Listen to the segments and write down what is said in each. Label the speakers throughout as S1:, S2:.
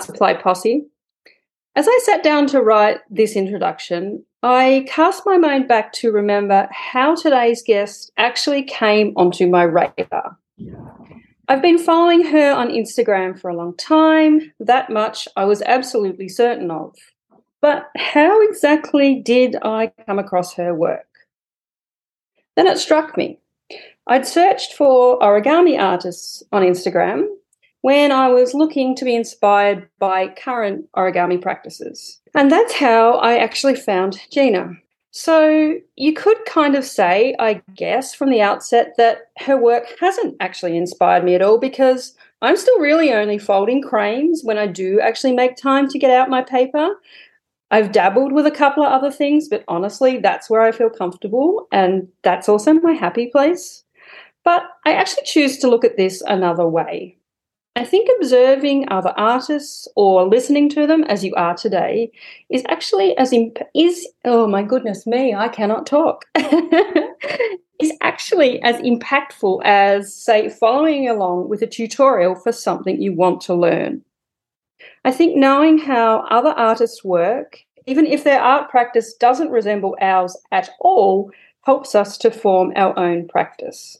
S1: Supply Posse. As I sat down to write this introduction, I cast my mind back to remember how today's guest actually came onto my radar. I've been following her on Instagram for a long time. That much I was absolutely certain of. But how exactly did I come across her work? Then it struck me. I'd searched for origami artists on Instagram when I was looking to be inspired by current origami practices. And that's how I actually found Gina. So you could kind of say, I guess, from the outset that her work hasn't actually inspired me at all because I'm still really only folding cranes when I do actually make time to get out my paper. I've dabbled with a couple of other things, but honestly, that's where I feel comfortable, and that's also my happy place. But I actually choose to look at this another way. I think observing other artists or listening to them as you are today is actually as imp- is oh my goodness me I cannot talk is actually as impactful as say following along with a tutorial for something you want to learn. I think knowing how other artists work even if their art practice doesn't resemble ours at all helps us to form our own practice.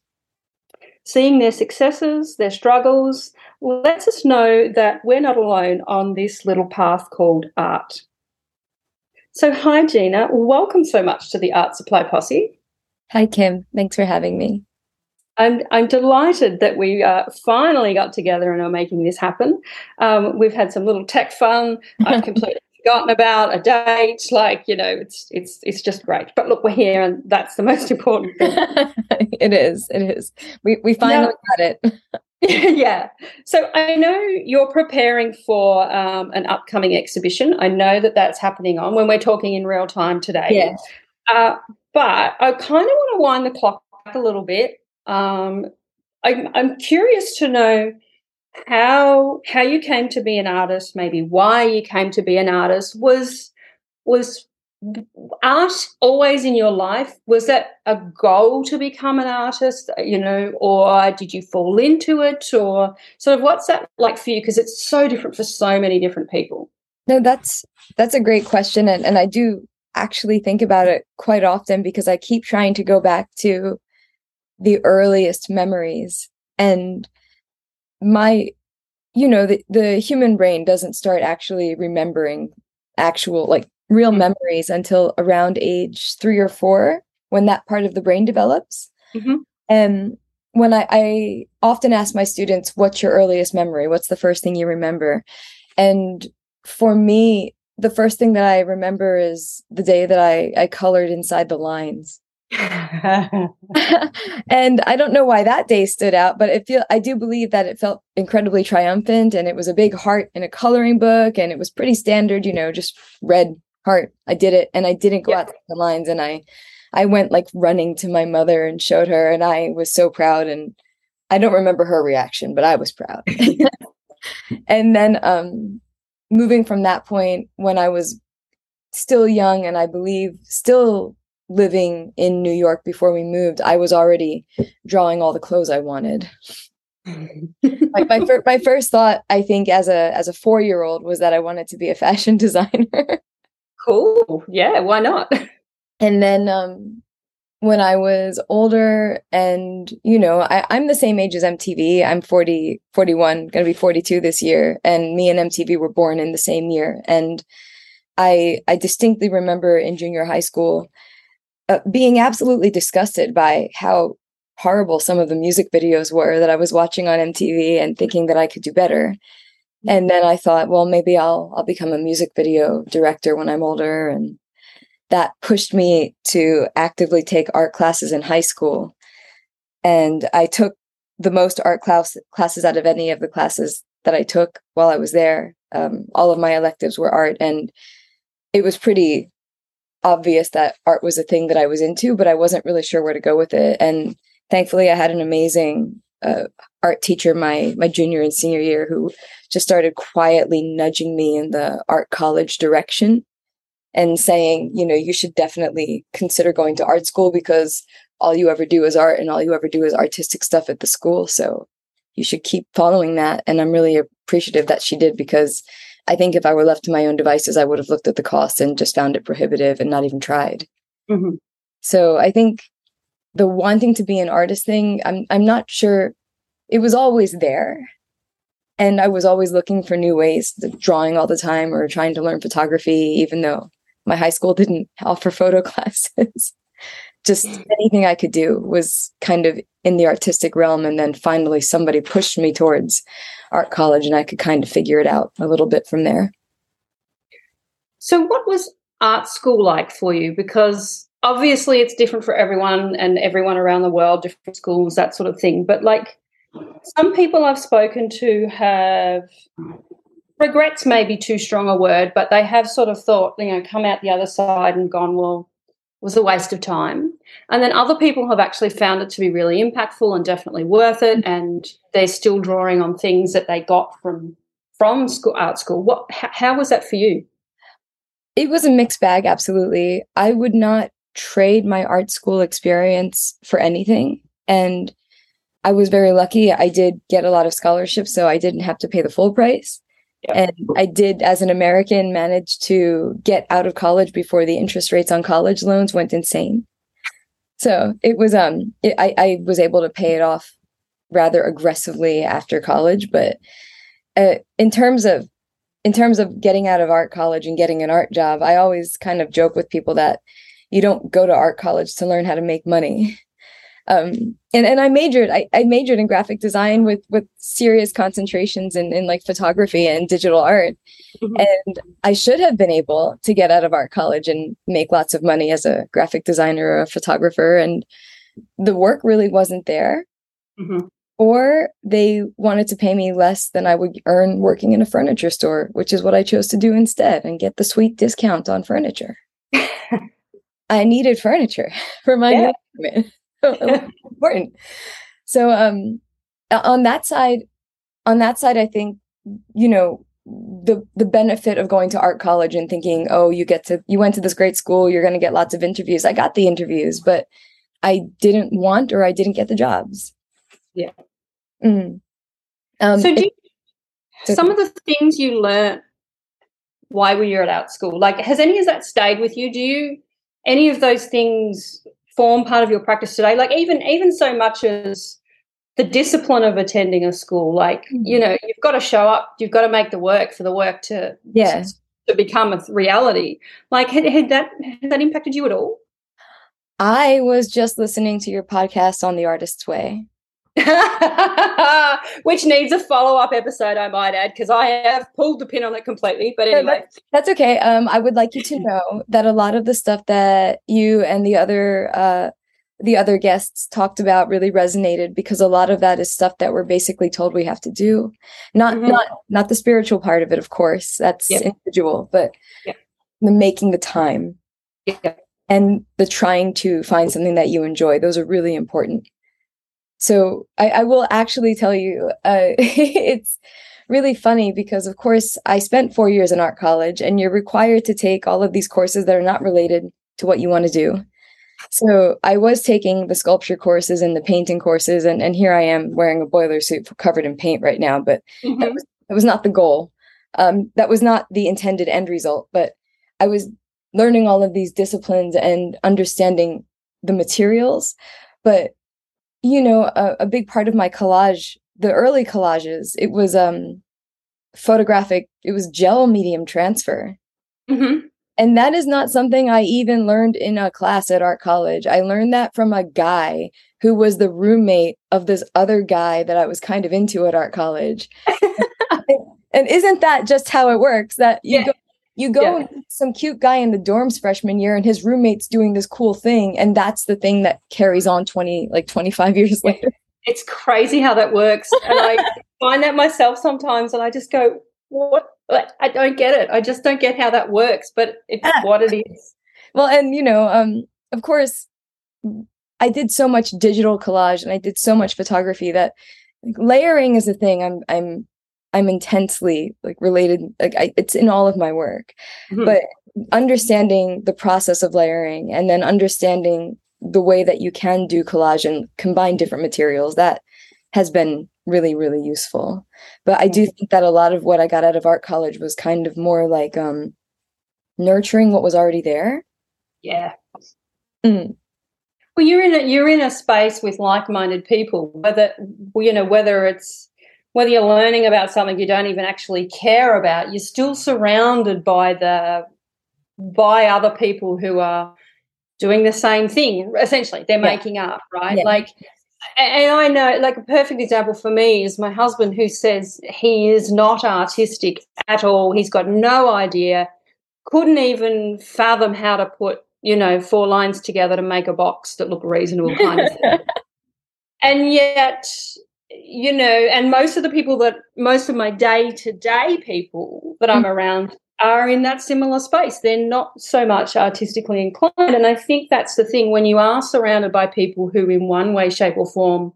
S1: Seeing their successes, their struggles, lets us know that we're not alone on this little path called art. So, hi, Gina. Welcome so much to the Art Supply Posse.
S2: Hi, Kim. Thanks for having me.
S1: I'm, I'm delighted that we uh, finally got together and are making this happen. Um, we've had some little tech fun. I've completely forgotten about a date. Like you know, it's it's it's just great. But look, we're here, and that's the most important thing.
S2: it is. It is. We we finally now, got it.
S1: yeah. So I know you're preparing for um, an upcoming exhibition. I know that that's happening on when we're talking in real time today.
S2: Yeah.
S1: Uh, but I kind of want to wind the clock back a little bit. Um, I'm, I'm curious to know how how you came to be an artist, maybe why you came to be an artist. Was was art always in your life? Was that a goal to become an artist, uh, you know, or did you fall into it? Or sort of what's that like for you? Because it's so different for so many different people.
S2: No, that's that's a great question. And and I do actually think about it quite often because I keep trying to go back to the earliest memories. And my you know, the, the human brain doesn't start actually remembering actual like real memories until around age three or four when that part of the brain develops. Mm-hmm. And when I, I often ask my students, what's your earliest memory? What's the first thing you remember? And for me, the first thing that I remember is the day that I, I colored inside the lines. and I don't know why that day stood out, but it feel I do believe that it felt incredibly triumphant and it was a big heart in a coloring book and it was pretty standard, you know, just red heart. I did it and I didn't go yeah. out the lines and I I went like running to my mother and showed her and I was so proud and I don't remember her reaction, but I was proud. and then um moving from that point when I was still young and I believe still living in New York before we moved, I was already drawing all the clothes I wanted. like my fir- my first thought, I think, as a as a four year old, was that I wanted to be a fashion designer.
S1: Cool. Yeah, why not?
S2: And then um, when I was older and, you know, I, I'm the same age as MTV. I'm 40, 41, going to be 42 this year. And me and MTV were born in the same year. And I, I distinctly remember in junior high school uh, being absolutely disgusted by how horrible some of the music videos were that I was watching on MTV and thinking that I could do better and then I thought, well, maybe I'll I'll become a music video director when I'm older, and that pushed me to actively take art classes in high school. And I took the most art class classes out of any of the classes that I took while I was there. Um, all of my electives were art, and it was pretty obvious that art was a thing that I was into, but I wasn't really sure where to go with it. And thankfully, I had an amazing uh, art teacher my my junior and senior year who just started quietly nudging me in the art college direction and saying, you know, you should definitely consider going to art school because all you ever do is art and all you ever do is artistic stuff at the school. So you should keep following that and i'm really appreciative that she did because i think if i were left to my own devices i would have looked at the cost and just found it prohibitive and not even tried
S1: Mhm.
S2: so i think the wanting to be an artist thing i'm i'm not sure it was always there and i was always looking for new ways drawing all the time or trying to learn photography even though my high school didn't offer photo classes just anything i could do was kind of in the artistic realm and then finally somebody pushed me towards art college and i could kind of figure it out a little bit from there
S1: So, what was art school like for you? Because obviously it's different for everyone and everyone around the world, different schools, that sort of thing. But, like, some people I've spoken to have regrets, maybe too strong a word, but they have sort of thought, you know, come out the other side and gone, well, was a waste of time. And then other people have actually found it to be really impactful and definitely worth it. And they're still drawing on things that they got from from school, art school. What? How, how was that for you?
S2: it was a mixed bag absolutely i would not trade my art school experience for anything and i was very lucky i did get a lot of scholarships so i didn't have to pay the full price
S1: Yep.
S2: and i did as an american manage to get out of college before the interest rates on college loans went insane so it was um it, I, I was able to pay it off rather aggressively after college but uh, in terms of in terms of getting out of art college and getting an art job, I always kind of joke with people that you don't go to art college to learn how to make money. Um, and, and I majored, I, I majored in graphic design with, with serious concentrations in, in like photography and digital art.
S1: Mhm.
S2: And I should have been able to get out of art college and make lots of money as a graphic designer or a photographer. And the work really wasn't there
S1: Mhm.
S2: or they wanted to pay me less than I would earn working in a furniture store, which is what I chose to do instead and get the sweet discount on furniture. I needed furniture for my
S1: Yeah.
S2: apartment. So it was important. So um on that side on that side I think you know the the benefit of going to art college and thinking oh you get to you went to this great school you're going to get lots of interviews. I got the interviews but I didn't want or I didn't get the jobs.
S1: Yeah.
S2: Mm. Um,
S1: so, do you,
S2: so-
S1: some of the things you learnt while you were at art school, like, has any of that stayed with you? Do you any of those things form part of your practice today? Like, even even so much as the discipline of attending a school, like mm. you know, you've got to show up, you've got to make the work for the work to
S2: Yeah.
S1: to become a reality. Like, had, had that had that impacted you at all?
S2: I was just listening to your podcast on the artist's way.
S1: Which needs a follow up episode, I might add, because I have pulled the pin on it completely. But anyway,
S2: That's okay. Um, I would like you to know that a lot of the stuff that you and the other uh, the other guests talked about really resonated because a lot of that is stuff that we're basically told we have to do. Not
S1: Mhm.
S2: not not the spiritual part of it, of course. That's
S1: Yeah.
S2: individual, but
S1: Yeah.
S2: the making the time
S1: yeah.
S2: and the trying to find something that you enjoy. Those are really important. So I, I will actually tell you, uh, it's really funny because, of course, I spent four years in art college, and you're required to take all of these courses that are not related to what you want to do. So I was taking the sculpture courses and the painting courses, and, and here I am wearing a boiler suit covered in paint right now. But
S1: Mhm.
S2: that was that was not the goal. Um, that was not the intended end result. But I was learning all of these disciplines and understanding the materials. But you know, a, a big part of my collage, the early collages, it was um, photographic. It was gel medium transfer.
S1: Mhm.
S2: And that is not something I even learned in a class at art college. I learned that from a guy who was the roommate of this other guy that I was kind of into at art college. and isn't that just how it works? That you
S1: Yeah.
S2: go you go
S1: Yeah.
S2: and some cute guy in the dorms freshman year and his roommate's doing this cool thing and that's the thing that carries on 20 like 25 years
S1: Yeah.
S2: later.
S1: It's crazy how that works. And I find that myself sometimes and I just go, what? I don't get it. I just don't get how that works, but it's
S2: Ah.
S1: what it is.
S2: Well, and you know, um, of course, I did so much digital collage and I did so much photography that like, layering is a thing I'm I'm I'm intensely like related. Like I, it's in all of my work,
S1: Mhm.
S2: but understanding the process of layering and then understanding the way that you can do collage and combine different materials that has been really really useful but i do
S1: Mm-hmm.
S2: think that a lot of what i got out of art college was kind of more like um nurturing what was already there
S1: Yeah.
S2: Mm.
S1: Well, you're in a you're in a space with like-minded people. Whether you know whether it's whether you're learning about something you don't even actually care about, you're still surrounded by the by other people who are doing the same thing. Essentially, they're
S2: Yeah.
S1: making art, right?
S2: Yeah.
S1: Like, and I know, like a perfect example for me is my husband, who says he is not artistic at all. He's got no idea, couldn't even fathom how to put you know four lines together to make a box that looked reasonable, kind of thing and yet you know and most of the people that most of my day to day people that i'm around are in that similar space. They're not so much artistically inclined. And i think that's the thing when you are surrounded by people who in one way shape or form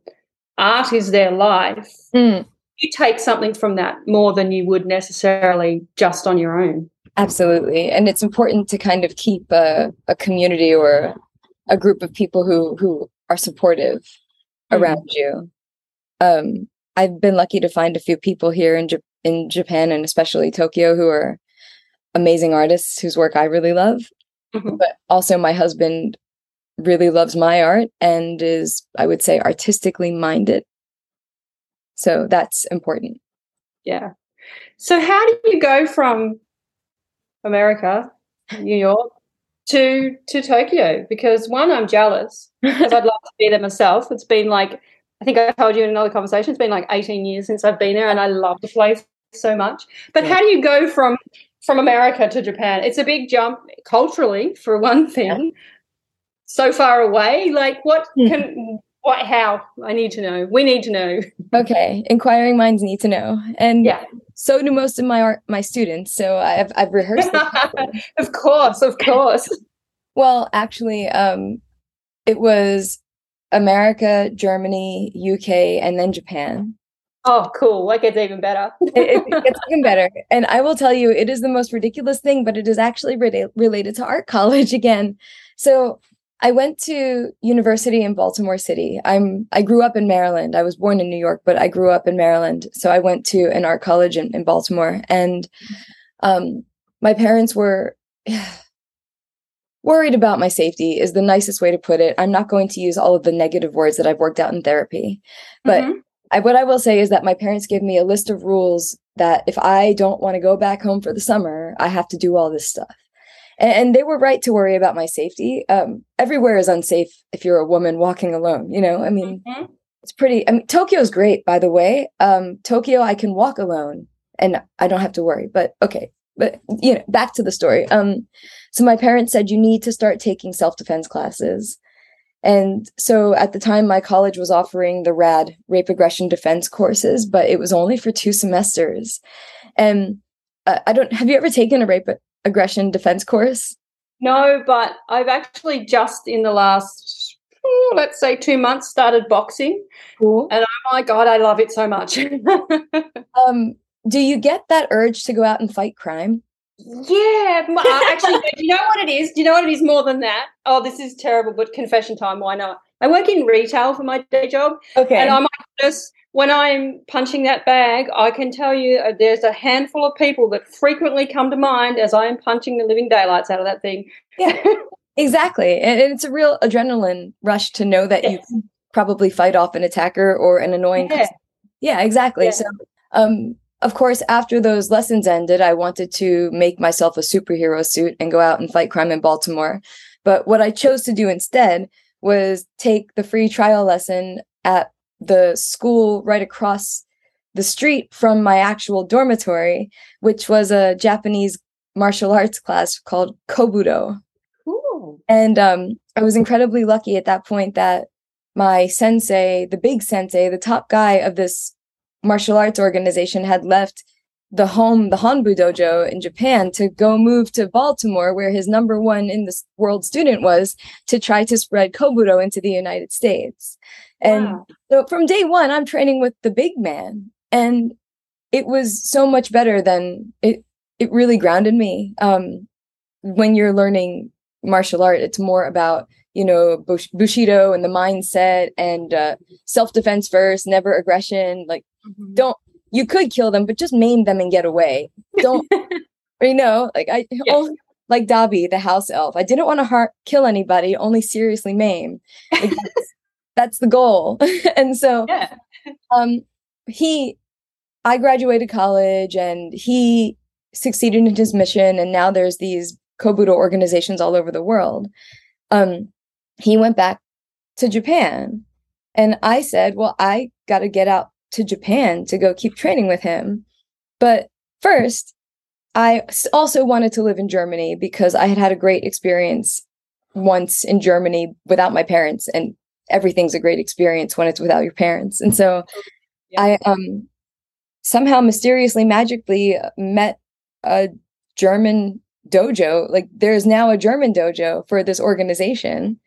S1: art is their life
S2: Mm.
S1: you take something from that more than you would necessarily just on your own.
S2: Absolutely. And it's important to kind of keep a, a community or a group of people who who are supportive
S1: Mhm.
S2: around you um i've been lucky to find a few people here in, Jap- in japan and especially tokyo who are amazing artists whose work i really love.
S1: Mhm.
S2: but also my husband really loves my art and is i would say artistically minded. So that's important.
S1: Yeah. So how do you go from america new york to to tokyo? Because one i'm jealous because I'd love to be there myself. It's been like I think I told you in another conversation. It's been like 18 years since I've been there, and I love the place so much. But
S2: Yeah.
S1: how do you go from from America to Japan? It's a big jump culturally, for one thing. So far away. Like what
S2: Hmm.
S1: can what? How? I need to know. We need to know.
S2: okay inquiring minds need to know and
S1: Yeah.
S2: so do most of my art my students so i've i've rehearsed
S1: of course, of course.
S2: well actually um it was america germany uk and then japan.
S1: Oh, cool. That gets even better.
S2: it, it gets even better. And i will tell you it is the most ridiculous thing but it is actually rela- related to art college again. So i went to university in baltimore city. I'm i grew up in maryland. I was born in new york but i grew up in maryland. So i went to an art college in, in baltimore. And um my parents were worried about my safety is the nicest way to put it i'm not going to use all of the negative words that i've worked out in therapy but
S1: Mhm.
S2: I, what I will say is that my parents gave me a list of rules that if I don't want to go back home for the summer, I have to do all this stuff. And, and they were right to worry about my safety. Um, everywhere is unsafe if you're a woman walking alone. You know, I mean,
S1: Mhm.
S2: it's pretty. I mean, Tokyo's great, by the way. Um, Tokyo, I can walk alone and I don't have to worry. But okay, but you know, back to the story. Um, so my parents said you need to start taking self defense classes. And so at the time, my college was offering the RAD rape aggression defense courses, but it was only for two semesters. And uh, I don't, have you ever taken a rape aggression defense course?
S1: No, but I've actually just in the last, oh, let's say, two months started boxing.
S2: Cool.
S1: Oh my God, I love it so much.
S2: Um, do you get that urge to go out and fight crime?
S1: Yeah, uh, actually, do you know what it is? Do you know what it is more than that? Oh, this is terrible, but confession time. Why not? I work in retail for my day job,
S2: Okay.
S1: and I might just when I'm punching that bag, I can tell you uh, there's a handful of people that frequently come to mind as I am punching the living daylights out of that thing.
S2: Yeah. Exactly. And it's a real adrenaline rush to know that you can probably fight off an attacker or an annoying
S1: Yeah.
S2: customer. Yeah, exactly.
S1: Yeah.
S2: So um of course after those lessons ended, I wanted to make myself a superhero suit and go out and fight crime in Baltimore. But what I chose to do instead was take the free trial lesson at the school right across the street from my actual dormitory, which was a Japanese martial arts class called Kobudo.
S1: Cool.
S2: And um, I was incredibly lucky at that point that my sensei, the big sensei, the top guy of this martial arts organization, had left the home, the Honbu dojo in Japan, to go move to Baltimore, where his number one in the world student was, to try to spread Kobudo into the United States. And
S1: Wow.
S2: so from day one, I'm training with the big man, and it was so much better than it. It really grounded me. Um, when you're learning martial art, it's more about you know bushido and the mindset and uh, self-defense first never aggression like mm-hmm. don't you could kill them but just maim them and get away don't you know like i yes. only, like Dobby, the house elf. I didn't want to har- kill anybody, only seriously maim. Like, that's, that's, the goal. and so, yeah. um, he, I graduated college, and he succeeded in his mission. And now there's these Kobudo organizations all over the world. Um, he went back to Japan, and I said, "Well, I got to get out to Japan to go keep training with him." But first, I also wanted to live in Germany because I had had a great experience once in Germany without my parents, and everything's a great experience when it's without your parents. And so yeah. I um, somehow mysteriously, magically met a German dojo. Like there's now a German dojo for this organization.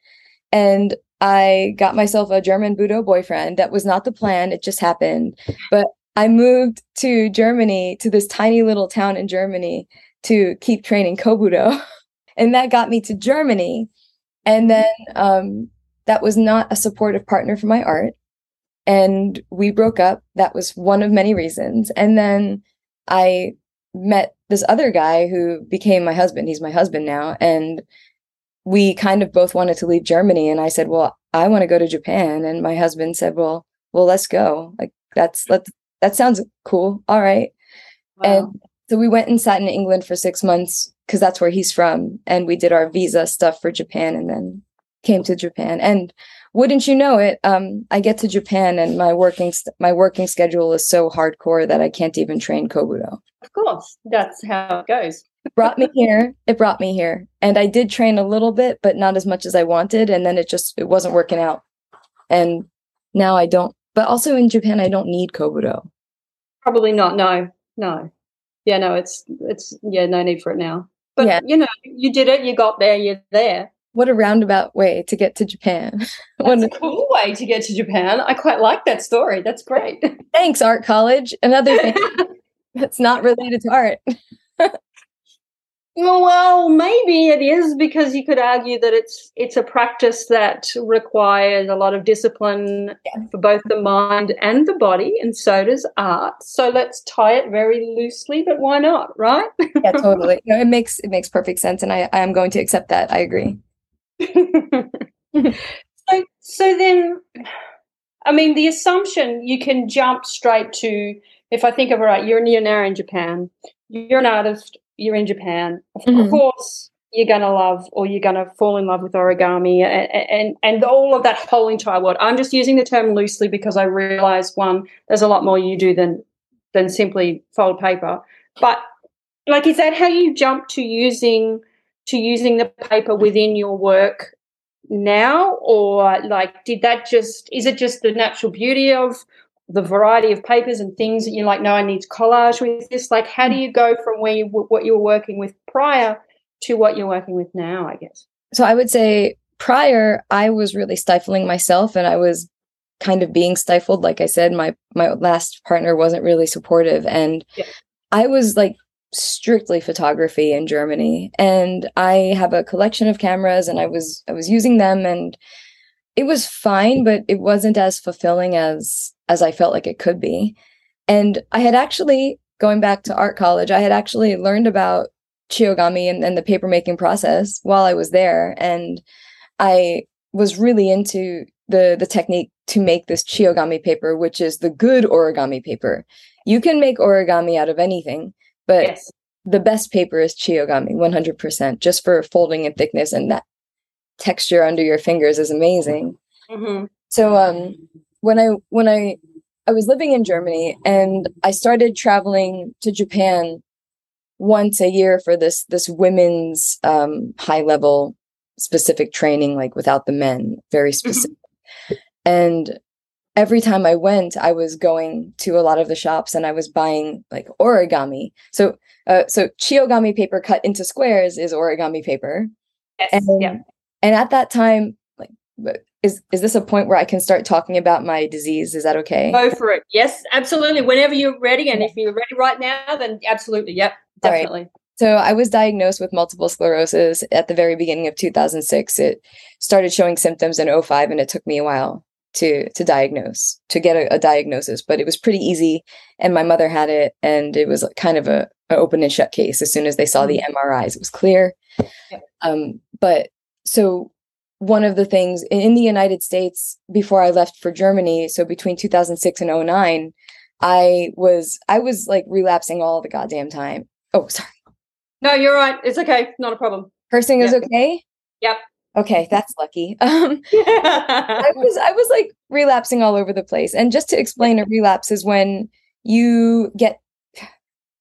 S2: And I got myself a German Budo boyfriend. That was not the plan, it just happened. But I moved to Germany, to this tiny little town in Germany to keep training Kobudo. and that got me to Germany. And then um, that was not a supportive partner for my art. And we broke up. That was one of many reasons. And then I met this other guy who became my husband. He's my husband now. And we kind of both wanted to leave Germany. And I said, Well, I want to go to Japan. And my husband said, Well, well, let's go. Like that's let's that sounds cool. All right. Wow. And so we went and sat in England for six months because that's where he's from. And we did our visa stuff for Japan and then came to Japan. And wouldn't you know it, um, I get to Japan and my working st- my working schedule is so hardcore that I can't even train Kobudo.
S1: Of course, that's how it goes.
S2: Brought me here. It brought me here, and I did train a little bit, but not as much as I wanted. And then it just it wasn't working out, and now I don't but also in Japan, I don't need Kobudo.
S1: Probably not. No, no. Yeah, no, it's, it's, yeah, no need for it now. But, yeah. you know, you did it, you got there, you're there.
S2: What a roundabout way to get to Japan.
S1: That's a cool way to get to Japan. I quite like that story. That's great.
S2: Thanks, Art College. Another thing that's not related to art.
S1: Well, maybe it is because you could argue that it's it's a practice that requires a lot of discipline yeah. for both the mind and the body, and so does art. So let's tie it very loosely, but why not, right?
S2: yeah, totally. No, it makes it makes perfect sense, and I I am going to accept that. I agree.
S1: so so then, I mean, the assumption you can jump straight to if I think of it right, you're you're now in Japan. You're an artist you're in Japan, of mm-hmm. course you're going to love or you're going to fall in love with origami and, and, and all of that whole entire world. I'm just using the term loosely because I realize one, there's a lot more you do than than simply fold paper. But like, is that how you jump to using to using the paper within your work now, or like, did that just is it just the natural beauty of the variety of papers and things that you're like, no, I need collage with this. Like, how do mm. you go from where you what you were working with prior to what you're working with now? I guess.
S2: So I would say prior, I was really stifling myself, and I was kind of being stifled. Like I said, my my last partner wasn't really supportive, and yeah. I was like strictly photography in Germany, and I have a collection of cameras, and I was I was using them and it was fine, but it wasn't as fulfilling as as I felt like it could be. And I had actually, going back to art college, I had actually learned about Chiyogami and, and the papermaking process while I was there. And I was really into the the technique to make this Chiyogami paper, which is the good origami paper. You can make origami out of anything, but yes. the best paper is Chiyogami, 100%, just for folding and thickness and that texture under your fingers is amazing. Mm-hmm. So um, when I when I I was living in Germany and I started traveling to Japan once a year for this this women's um, high level specific training, like without the men, very mm-hmm. specific. Mm-hmm. And every time I went, I was going to a lot of the shops and I was buying like origami. So uh, so chiyogami paper cut into squares is origami paper.
S1: Yes. And yeah.
S2: And at that time, like, is is this a point where I can start talking about my disease? Is that okay?
S1: Go for it. Yes, absolutely. Whenever you're ready, and if you're ready right now, then absolutely. Yep, definitely.
S2: So I was diagnosed with multiple sclerosis at the very beginning of 2006. It started showing symptoms in 05 and it took me a while to to diagnose to get a, a, diagnosis but it was pretty easy and my mother had it and it was kind of a, a open and shut case as soon as they saw the mris it was clear um, but so one of the things in the united states before i left for germany so between 2006 and 09 i was i was like relapsing all the goddamn time. Oh sorry.
S1: No you're right. It's okay. Not a problem.
S2: Cursing is okay?
S1: Yep.
S2: Okay, that's lucky. Um, I was I was like relapsing all over the place. And just to explain, a relapse is when you get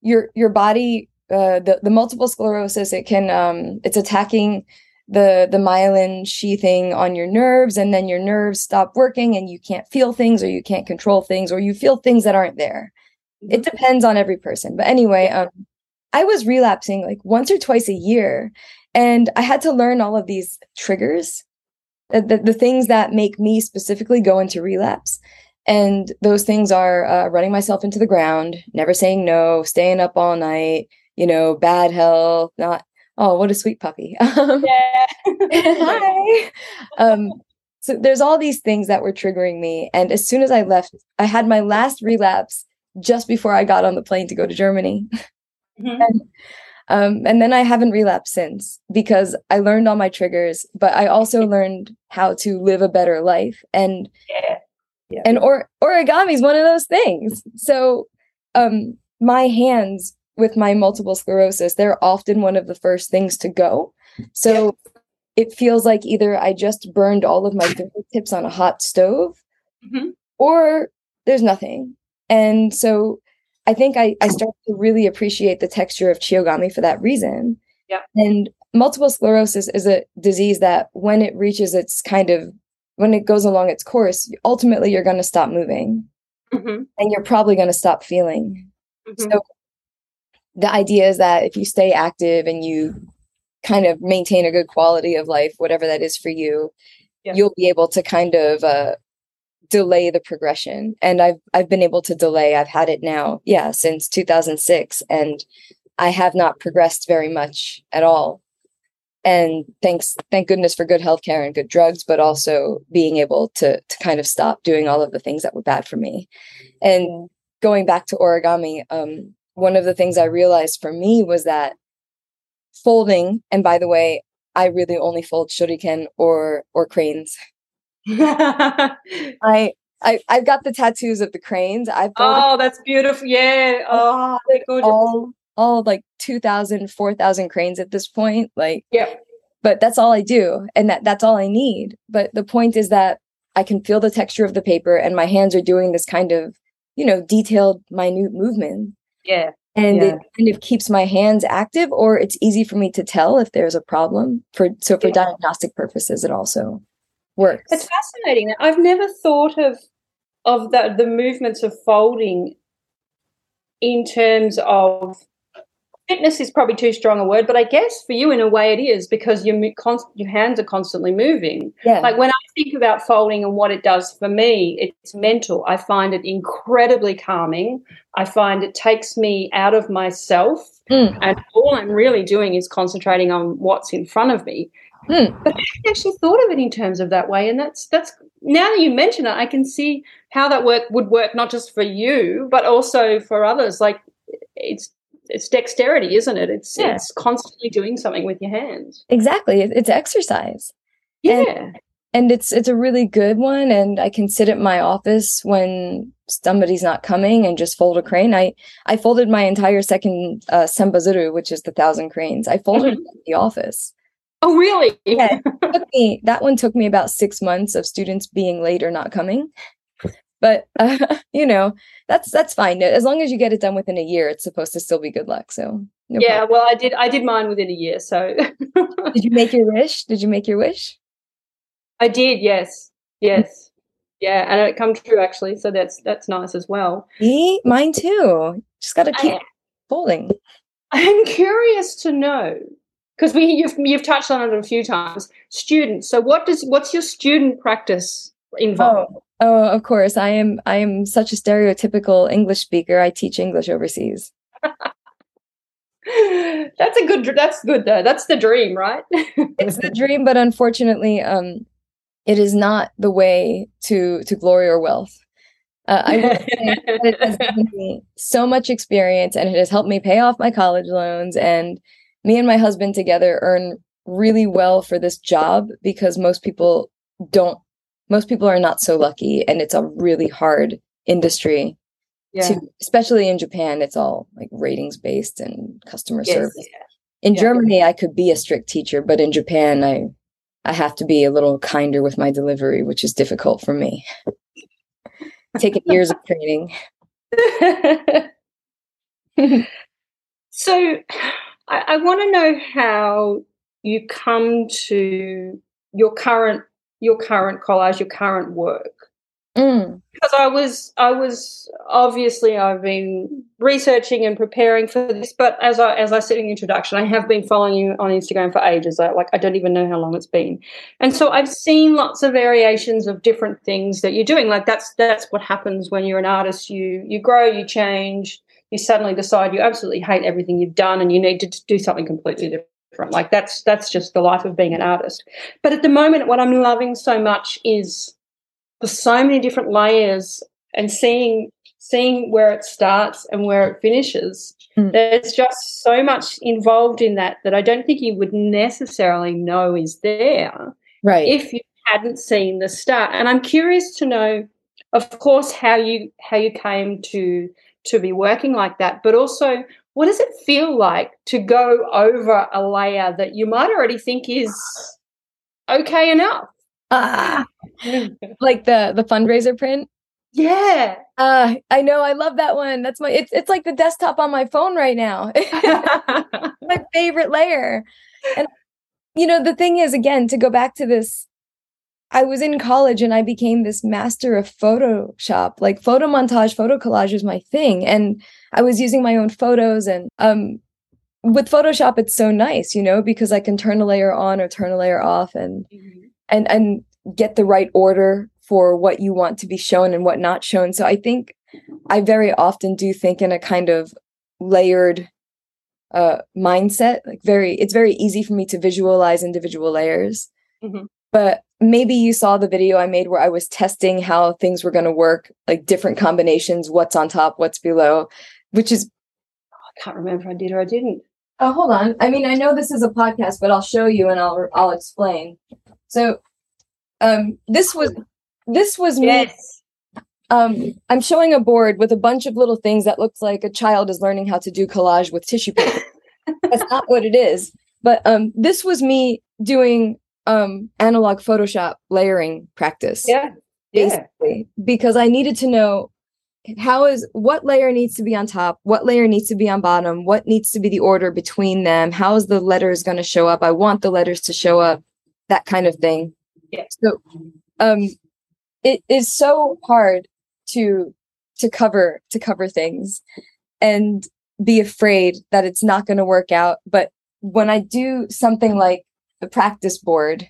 S2: your your body uh, the the multiple sclerosis. It can um, it's attacking the the myelin sheathing on your nerves, and then your nerves stop working, and you can't feel things, or you can't control things, or you feel things that aren't there. It mm-hmm. depends on every person. But anyway, um, I was relapsing like once or twice a year. And I had to learn all of these triggers, the, the, the things that make me specifically go into relapse. And those things are uh, running myself into the ground, never saying no, staying up all night, you know, bad health, not, oh, what a sweet puppy. Um, yeah. hi. Um, so there's all these things that were triggering me. And as soon as I left, I had my last relapse just before I got on the plane to go to Germany. Mm-hmm. And um, and then I haven't relapsed since because I learned all my triggers, but I also learned how to live a better life. And yeah. Yeah. and or origami is one of those things. So um, my hands with my multiple sclerosis, they're often one of the first things to go. So yeah. it feels like either I just burned all of my fingertips on a hot stove, mm-hmm. or there's nothing. And so I think I, I started to really appreciate the texture of Chiyogami for that reason.
S1: Yeah.
S2: And multiple sclerosis is a disease that when it reaches its kind of when it goes along its course, ultimately you're going to stop moving. Mm-hmm. And you're probably going to stop feeling. Mm-hmm. So the idea is that if you stay active and you kind of maintain a good quality of life, whatever that is for you, yeah. you'll be able to kind of uh, delay the progression. And i've i've been able to delay. I've had it now yeah since 2006 and i have not progressed very much at all. And thanks thank goodness for good healthcare and good drugs but also being able to to kind of stop doing all of the things that were bad for me. And going back to origami um, one of the things i realized for me was that folding and by the way i really only fold shuriken or or cranes I I I've got the tattoos of the cranes. I've
S1: oh, that's beautiful. Yeah. Oh,
S2: all all like 2,000, 4,000 cranes at this point. Like
S1: yeah.
S2: But that's all I do, and that that's all I need. But the point is that I can feel the texture of the paper, and my hands are doing this kind of you know detailed, minute movement.
S1: Yeah.
S2: And yeah. it kind of keeps my hands active, or it's easy for me to tell if there's a problem. For so for yeah. diagnostic purposes, it also works.
S1: It's fascinating. I've never thought of of the the movements of folding in terms of fitness is probably too strong a word, but I guess for you in a way it is because your your hands are constantly moving.
S2: Yeah.
S1: Like when I think about folding and what it does for me, it's mental. I find it incredibly calming. I find it takes me out of myself, mm. and all I'm really doing is concentrating on what's in front of me. Hmm. But I actually thought of it in terms of that way, and that's that's now that you mention it, I can see how that work would work not just for you but also for others. Like it's it's dexterity, isn't it? It's yeah. it's constantly doing something with your hands.
S2: Exactly, it's exercise.
S1: Yeah.
S2: And, and it's it's a really good one and i can sit at my office when somebody's not coming and just fold a crane i i folded my entire second uh sembazuru which is the thousand cranes i folded mm-hmm. it in the office
S1: Oh, really?
S2: yeah. Me, that one took me about six months of students being late or not coming. But uh, you know, that's that's fine. As long as you get it done within a year, it's supposed to still be good luck. So
S1: no yeah, problem. well, I did. I did mine within a year. So
S2: did you make your wish? Did you make your wish?
S1: I did. Yes. Yes. Yeah, and it come true actually. So that's that's nice as well.
S2: Me, mine too. Just got to keep I, folding.
S1: I'm curious to know because we you've, you've touched on it a few times students so what does what's your student practice involve
S2: oh, oh of course i am i am such a stereotypical english speaker i teach english overseas
S1: that's a good. That's good though. That's the dream, right?
S2: it's the dream, but unfortunately, um, it is not the way to to glory or wealth. Uh, I will say it has given me so much experience, and it has helped me pay off my college loans. And me and my husband together earn really well for this job because most people don't. Most people are not so lucky, and it's a really hard industry yeah. to, especially in Japan, it's all like ratings based and customer yes, service. Yeah. In yeah. Germany, I could be a strict teacher, but in Japan, I I have to be a little kinder with my delivery, which is difficult for me. Taking years of training.
S1: so, I, I want to know how you come to your current your current collage, your current work. Mm. Because I was, I was obviously I've been researching and preparing for this, but as I as I said in the introduction, I have been following you on Instagram for ages. I, like I don't even know how long it's been, and so I've seen lots of variations of different things that you're doing. Like that's that's what happens when you're an artist. You you grow, you change, you suddenly decide you absolutely hate everything you've done, and you need to do something completely different. Like that's that's just the life of being an artist. But at the moment, what I'm loving so much is for so many different layers and seeing seeing where it starts and where it finishes. Mm. There's just so much involved in that that I don't think you would necessarily know is there.
S2: Right.
S1: If you hadn't seen the start. And I'm curious to know, of course, how you how you came to to be working like that, but also what does it feel like to go over a layer that you might already think is okay enough?
S2: Ah, like the the fundraiser print.
S1: Yeah.
S2: Uh, I know. I love that one. That's my. It's it's like the desktop on my phone right now. my favorite layer. And you know, the thing is, again, to go back to this, I was in college and I became this master of Photoshop. Like photo montage, photo collage is my thing, and I was using my own photos. And um, with Photoshop, it's so nice, you know, because I can turn a layer on or turn a layer off, and mm-hmm and and get the right order for what you want to be shown and what not shown. So I think I very often do think in a kind of layered uh mindset like very it's very easy for me to visualize individual layers mm-hmm. but maybe you saw the video i made where i was testing how things were going to work like different combinations what's on top what's below which is
S1: oh, i can't remember if i did or i didn't
S2: oh hold on i mean i know this is a podcast but i'll show you and i'll i'll explain so um this was this was yes. me um I'm showing a board with a bunch of little things that looks like a child is learning how to do collage with tissue paper. That's not what it is. But um this was me doing um analog Photoshop layering practice.
S1: Yeah.
S2: Basically, yeah. because I needed to know how is what layer needs to be on top what layer needs to be on bottom what needs to be the order between them how is the letters going to show up i want the letters to show up that kind of thing.
S1: Yeah.
S2: So um it is so hard to to cover to cover things and be afraid that it's not going to work out. But when I do something like the practice board,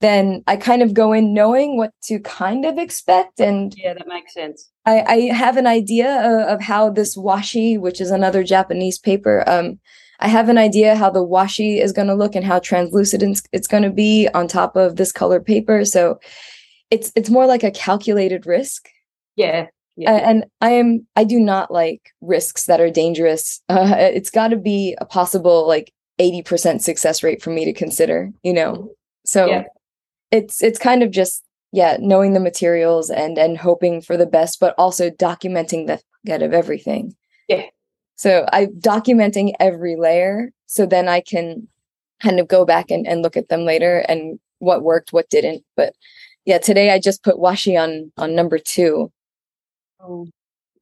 S2: then I kind of go in knowing what to kind of expect. And
S1: yeah, that makes sense.
S2: I, I have an idea of, of, how this washi, which is another Japanese paper, um, I have an idea how the washi is going to look and how translucent it's going to be on top of this colored paper. So it's it's more like a calculated risk.
S1: Yeah.
S2: yeah. And I am I do not like risks that are dangerous. Uh, it's got to be a possible like 80% success rate for me to consider, you know. So yeah. it's it's kind of just yeah, knowing the materials and and hoping for the best but also documenting the get of everything.
S1: Yeah.
S2: So I'm documenting every layer so then I can kind of go back and, and look at them later and what worked, what didn't. But yeah, today I just put washi on on number two.
S1: Oh,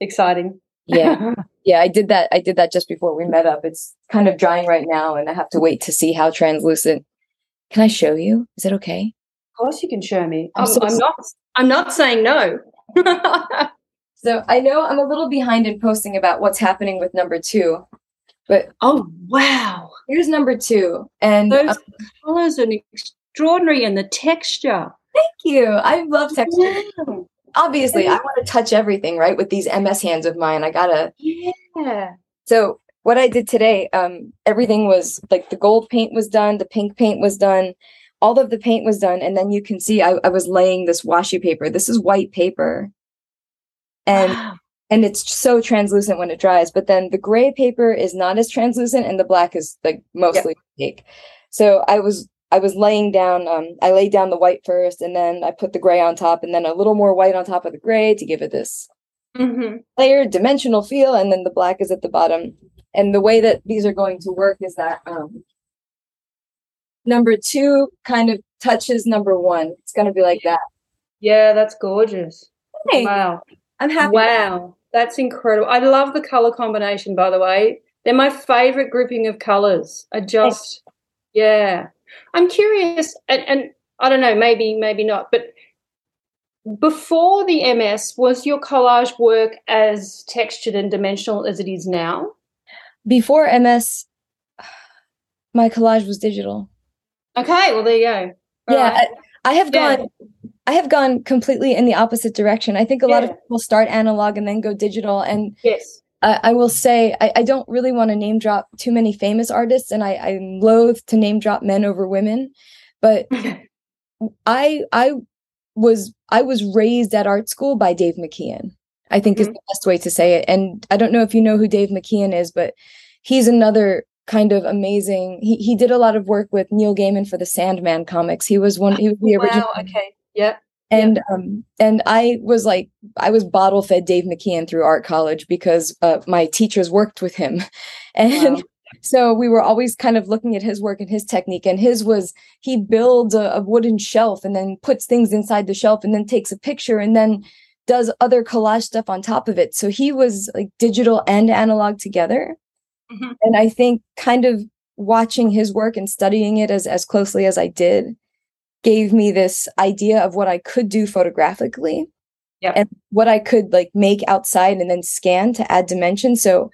S1: exciting.
S2: Yeah. Yeah, I did that. I did that just before we met up. It's kind of drying right now and I have to wait to see how translucent. Can I show you? Is it okay?
S1: Of course you can show me. I'm, I'm, so I'm not I'm not saying no.
S2: So I know I'm a little behind in posting about what's happening with number two, but
S1: oh wow,
S2: here's number two, and
S1: those um, colors are extraordinary, and the texture.
S2: Thank you. I love texture. Yeah. Obviously, I want to touch everything, right? With these MS hands of mine, I gotta.
S1: Yeah.
S2: So what I did today, um, everything was like the gold paint was done, the pink paint was done, all of the paint was done, and then you can see I, I was laying this washi paper. This is white paper, and wow. and it's so translucent when it dries. But then the gray paper is not as translucent, and the black is like mostly yep. opaque. So I was I was laying down. Um, I laid down the white first, and then I put the gray on top, and then a little more white on top of the gray to give it this mm-hmm. layered dimensional feel, and then the black is at the bottom. And the way that these are going to work is that um, number two kind of touches number one. It's going to be like that.
S1: Yeah, that's gorgeous. Hey, wow,
S2: I'm happy.
S1: Wow, that's incredible. I love the color combination. By the way, they're my favorite grouping of colors. I just, yeah. I'm curious, and, and I don't know, maybe, maybe not, but before the MS, was your collage work as textured and dimensional as it is now?
S2: Before MS, my collage was digital.
S1: Okay, well there you go.
S2: All yeah, right. I, I, have yeah. gone I have gone completely in the opposite direction. I think a yeah. lot of people start analog and then go digital and
S1: Yes.
S2: I will say I, I, don't really want to name drop too many famous artists, and I, I'm loath to name drop men over women, but I I was I was raised at art school by Dave McKean. I think mm-hmm. is the best way to say it. And I don't know if you know who Dave McKean is, but he's another kind of amazing. He he did a lot of work with Neil Gaiman for the Sandman comics. He was one. He was the original.
S1: Wow. Okay. Yep
S2: and yeah. um and i was like i was bottle fed dave mckean through art college because uh, my teachers worked with him and wow. so we were always kind of looking at his work and his technique and his was he builds a, a wooden shelf and then puts things inside the shelf and then takes a picture and then does other collage stuff on top of it so he was like digital and analog together mm-hmm. and i think kind of watching his work and studying it as as closely as i did gave me this idea of what I could do photographically
S1: yep.
S2: and what I could like make outside and then scan to add dimension. So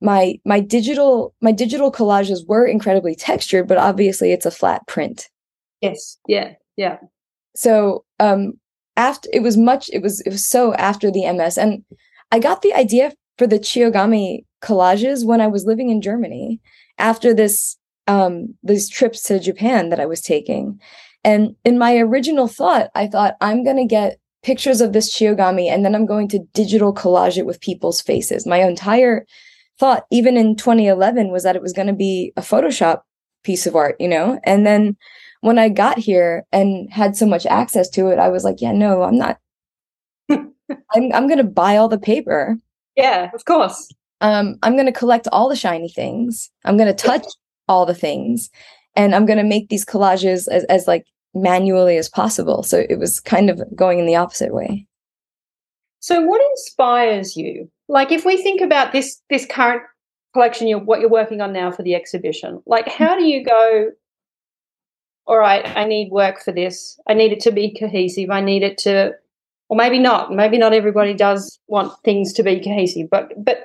S2: my my digital my digital collages were incredibly textured, but obviously it's a flat print.
S1: Yes. Yeah. Yeah.
S2: So um after it was much it was it was so after the MS and I got the idea for the Chiyogami collages when I was living in Germany after this um these trips to Japan that I was taking. And in my original thought, I thought I'm going to get pictures of this Chiyogami and then I'm going to digital collage it with people's faces. My entire thought, even in 2011, was that it was going to be a Photoshop piece of art, you know? And then when I got here and had so much access to it, I was like, yeah, no, I'm not. I'm I'm going to buy all the paper.
S1: Yeah, of course.
S2: Um, I'm going to collect all the shiny things. I'm going to touch all the things and i'm going to make these collages as, as like manually as possible. So it was kind of going in the opposite way.
S1: So what inspires you? Like if we think about this this current collection you're what you're working on now for the exhibition like mm-hmm. how do you go all right i need work for this. I need it to be cohesive. I need it to or maybe not. Maybe not everybody does want things to be cohesive but but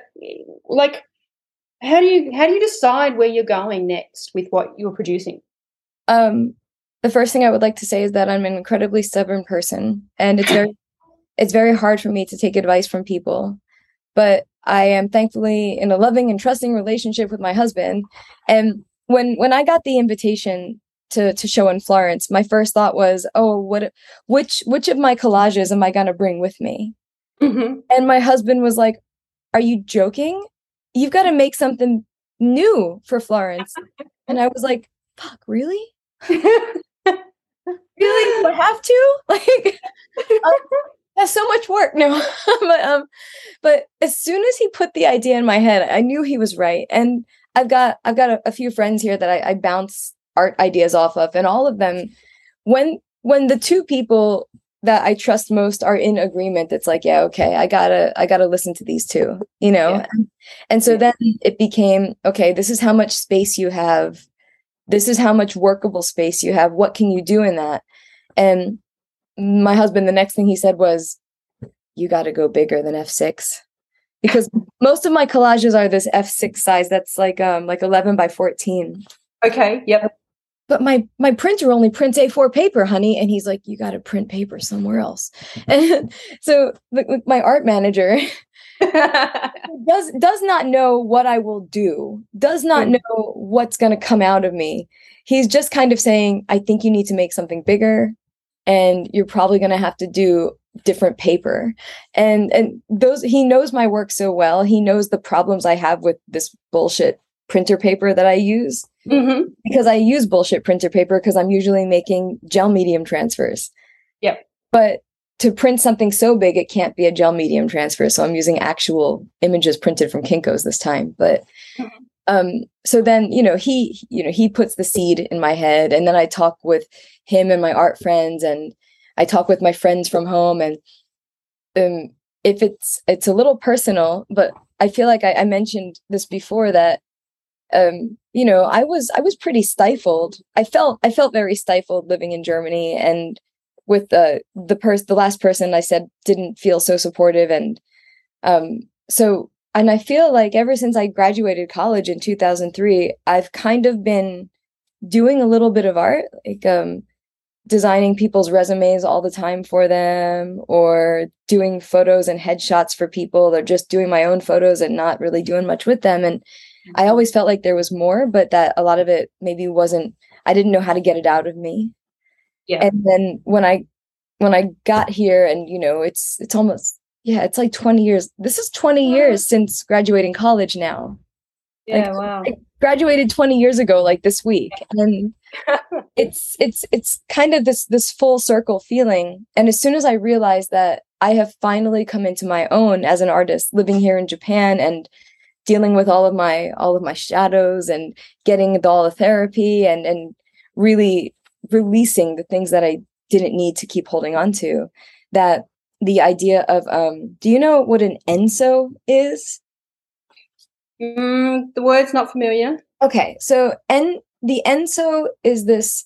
S1: like how do you how do you decide where you're going next with what you're producing?
S2: Um, the first thing I would like to say is that I'm an incredibly stubborn person, and it's very it's very hard for me to take advice from people. But I am thankfully in a loving and trusting relationship with my husband. And when when I got the invitation to to show in Florence, my first thought was, oh, what which which of my collages am I gonna bring with me? Mm-hmm. And my husband was like, Are you joking? You've got to make something new for Florence. and I was like, fuck, really? really? Have to? Like, um, that's so much work. No, but um, but as soon as he put the idea in my head, I knew he was right. And I've got I've got a, a few friends here that I, I bounce art ideas off of, and all of them, when when the two people that I trust most are in agreement. It's like, yeah, okay, I gotta, I gotta listen to these two, you know? Yeah. And so yeah. then it became, okay, this is how much space you have. This is how much workable space you have. What can you do in that? And my husband, the next thing he said was, you got to go bigger than F6 because most of my collages are this F6 size. That's like, um, like 11 by 14.
S1: Okay. Yep
S2: but my my printer only prints A4 paper, honey. And he's like, you got to print paper somewhere else. And so the, my art manager, does does not know what I will do, does not know what's going to come out of me. He's just kind of saying, I think you need to make something bigger and you're probably going to have to do different paper. And and those he knows my work so well. He knows the problems I have with this bullshit printer paper that I use. Mm-hmm. Because I use bullshit printer paper because I'm usually making gel medium transfers.
S1: Yep.
S2: But to print something so big, it can't be a gel medium transfer. So I'm using actual images printed from Kinko's this time. But mm-hmm. um, so then, you know, he, you know, he puts the seed in my head, and then I talk with him and my art friends, and I talk with my friends from home, and um, if it's it's a little personal, but I feel like I, I mentioned this before that um you know i was i was pretty stifled. I felt i felt very stifled living in germany and with the the person the last person I said didn't feel so supportive and um so and I feel like ever since I graduated college in 2003 I've kind of been doing a little bit of art like um designing people's resumes all the time for them or doing photos and headshots for people. Or just doing my own photos and not really doing much with them. And I always felt like there was more but that a lot of it maybe wasn't I didn't know how to get it out of me
S1: yeah.
S2: And then when I when I got here and you know, it's it's almost yeah, it's like 20 years. This is 20 years since graduating college now.
S1: Yeah, like, wow. I
S2: graduated 20 years ago like this week. And it's it's it's kind of this this full circle feeling. And as soon as I realized that I have finally come into my own as an artist living here in Japan and dealing with all of my all of my shadows and getting all the therapy and and really releasing the things that I didn't need to keep holding on to. That the idea of um, do you know what an enso is?
S1: Mm, the word's not familiar.
S2: Okay, so en the enso is this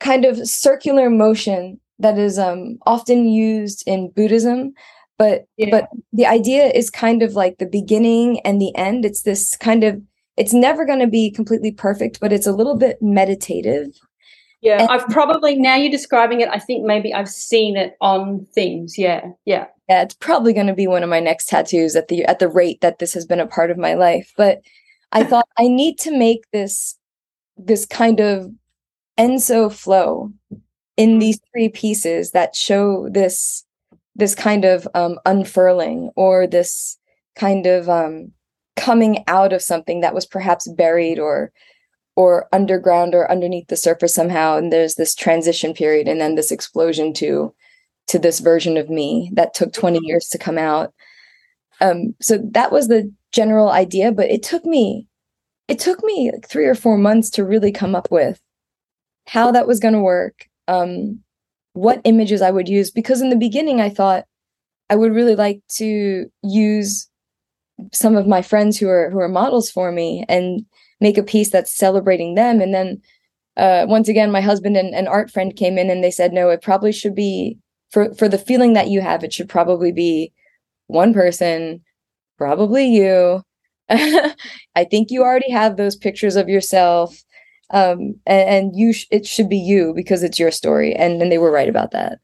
S2: kind of circular motion that is um, often used in Buddhism, but yeah. but the idea is kind of like the beginning and the end. It's this kind of it's never going to be completely perfect, but it's a little bit meditative
S1: yeah, and, I've probably now you're describing it. I think maybe I've seen it on things. Yeah, yeah,
S2: yeah. It's probably going to be one of my next tattoos at the at the rate that this has been a part of my life. But I thought I need to make this this kind of enso flow in mm-hmm. these three pieces that show this this kind of um, unfurling or this kind of um, coming out of something that was perhaps buried or or underground or underneath the surface somehow and there's this transition period and then this explosion to to this version of me that took 20 mm-hmm. years to come out um so that was the general idea but it took me it took me like 3 or 4 months to really come up with how that was going to work um what images I would use because in the beginning I thought I would really like to use some of my friends who are who are models for me and make a piece that's celebrating them. And then uh, once again my husband and an art friend came in and they said no it probably should be for for the feeling that you have it should probably be one person probably you. I think you already have those pictures of yourself um, and, and, you sh- it should be you because it's your story and and they were right about that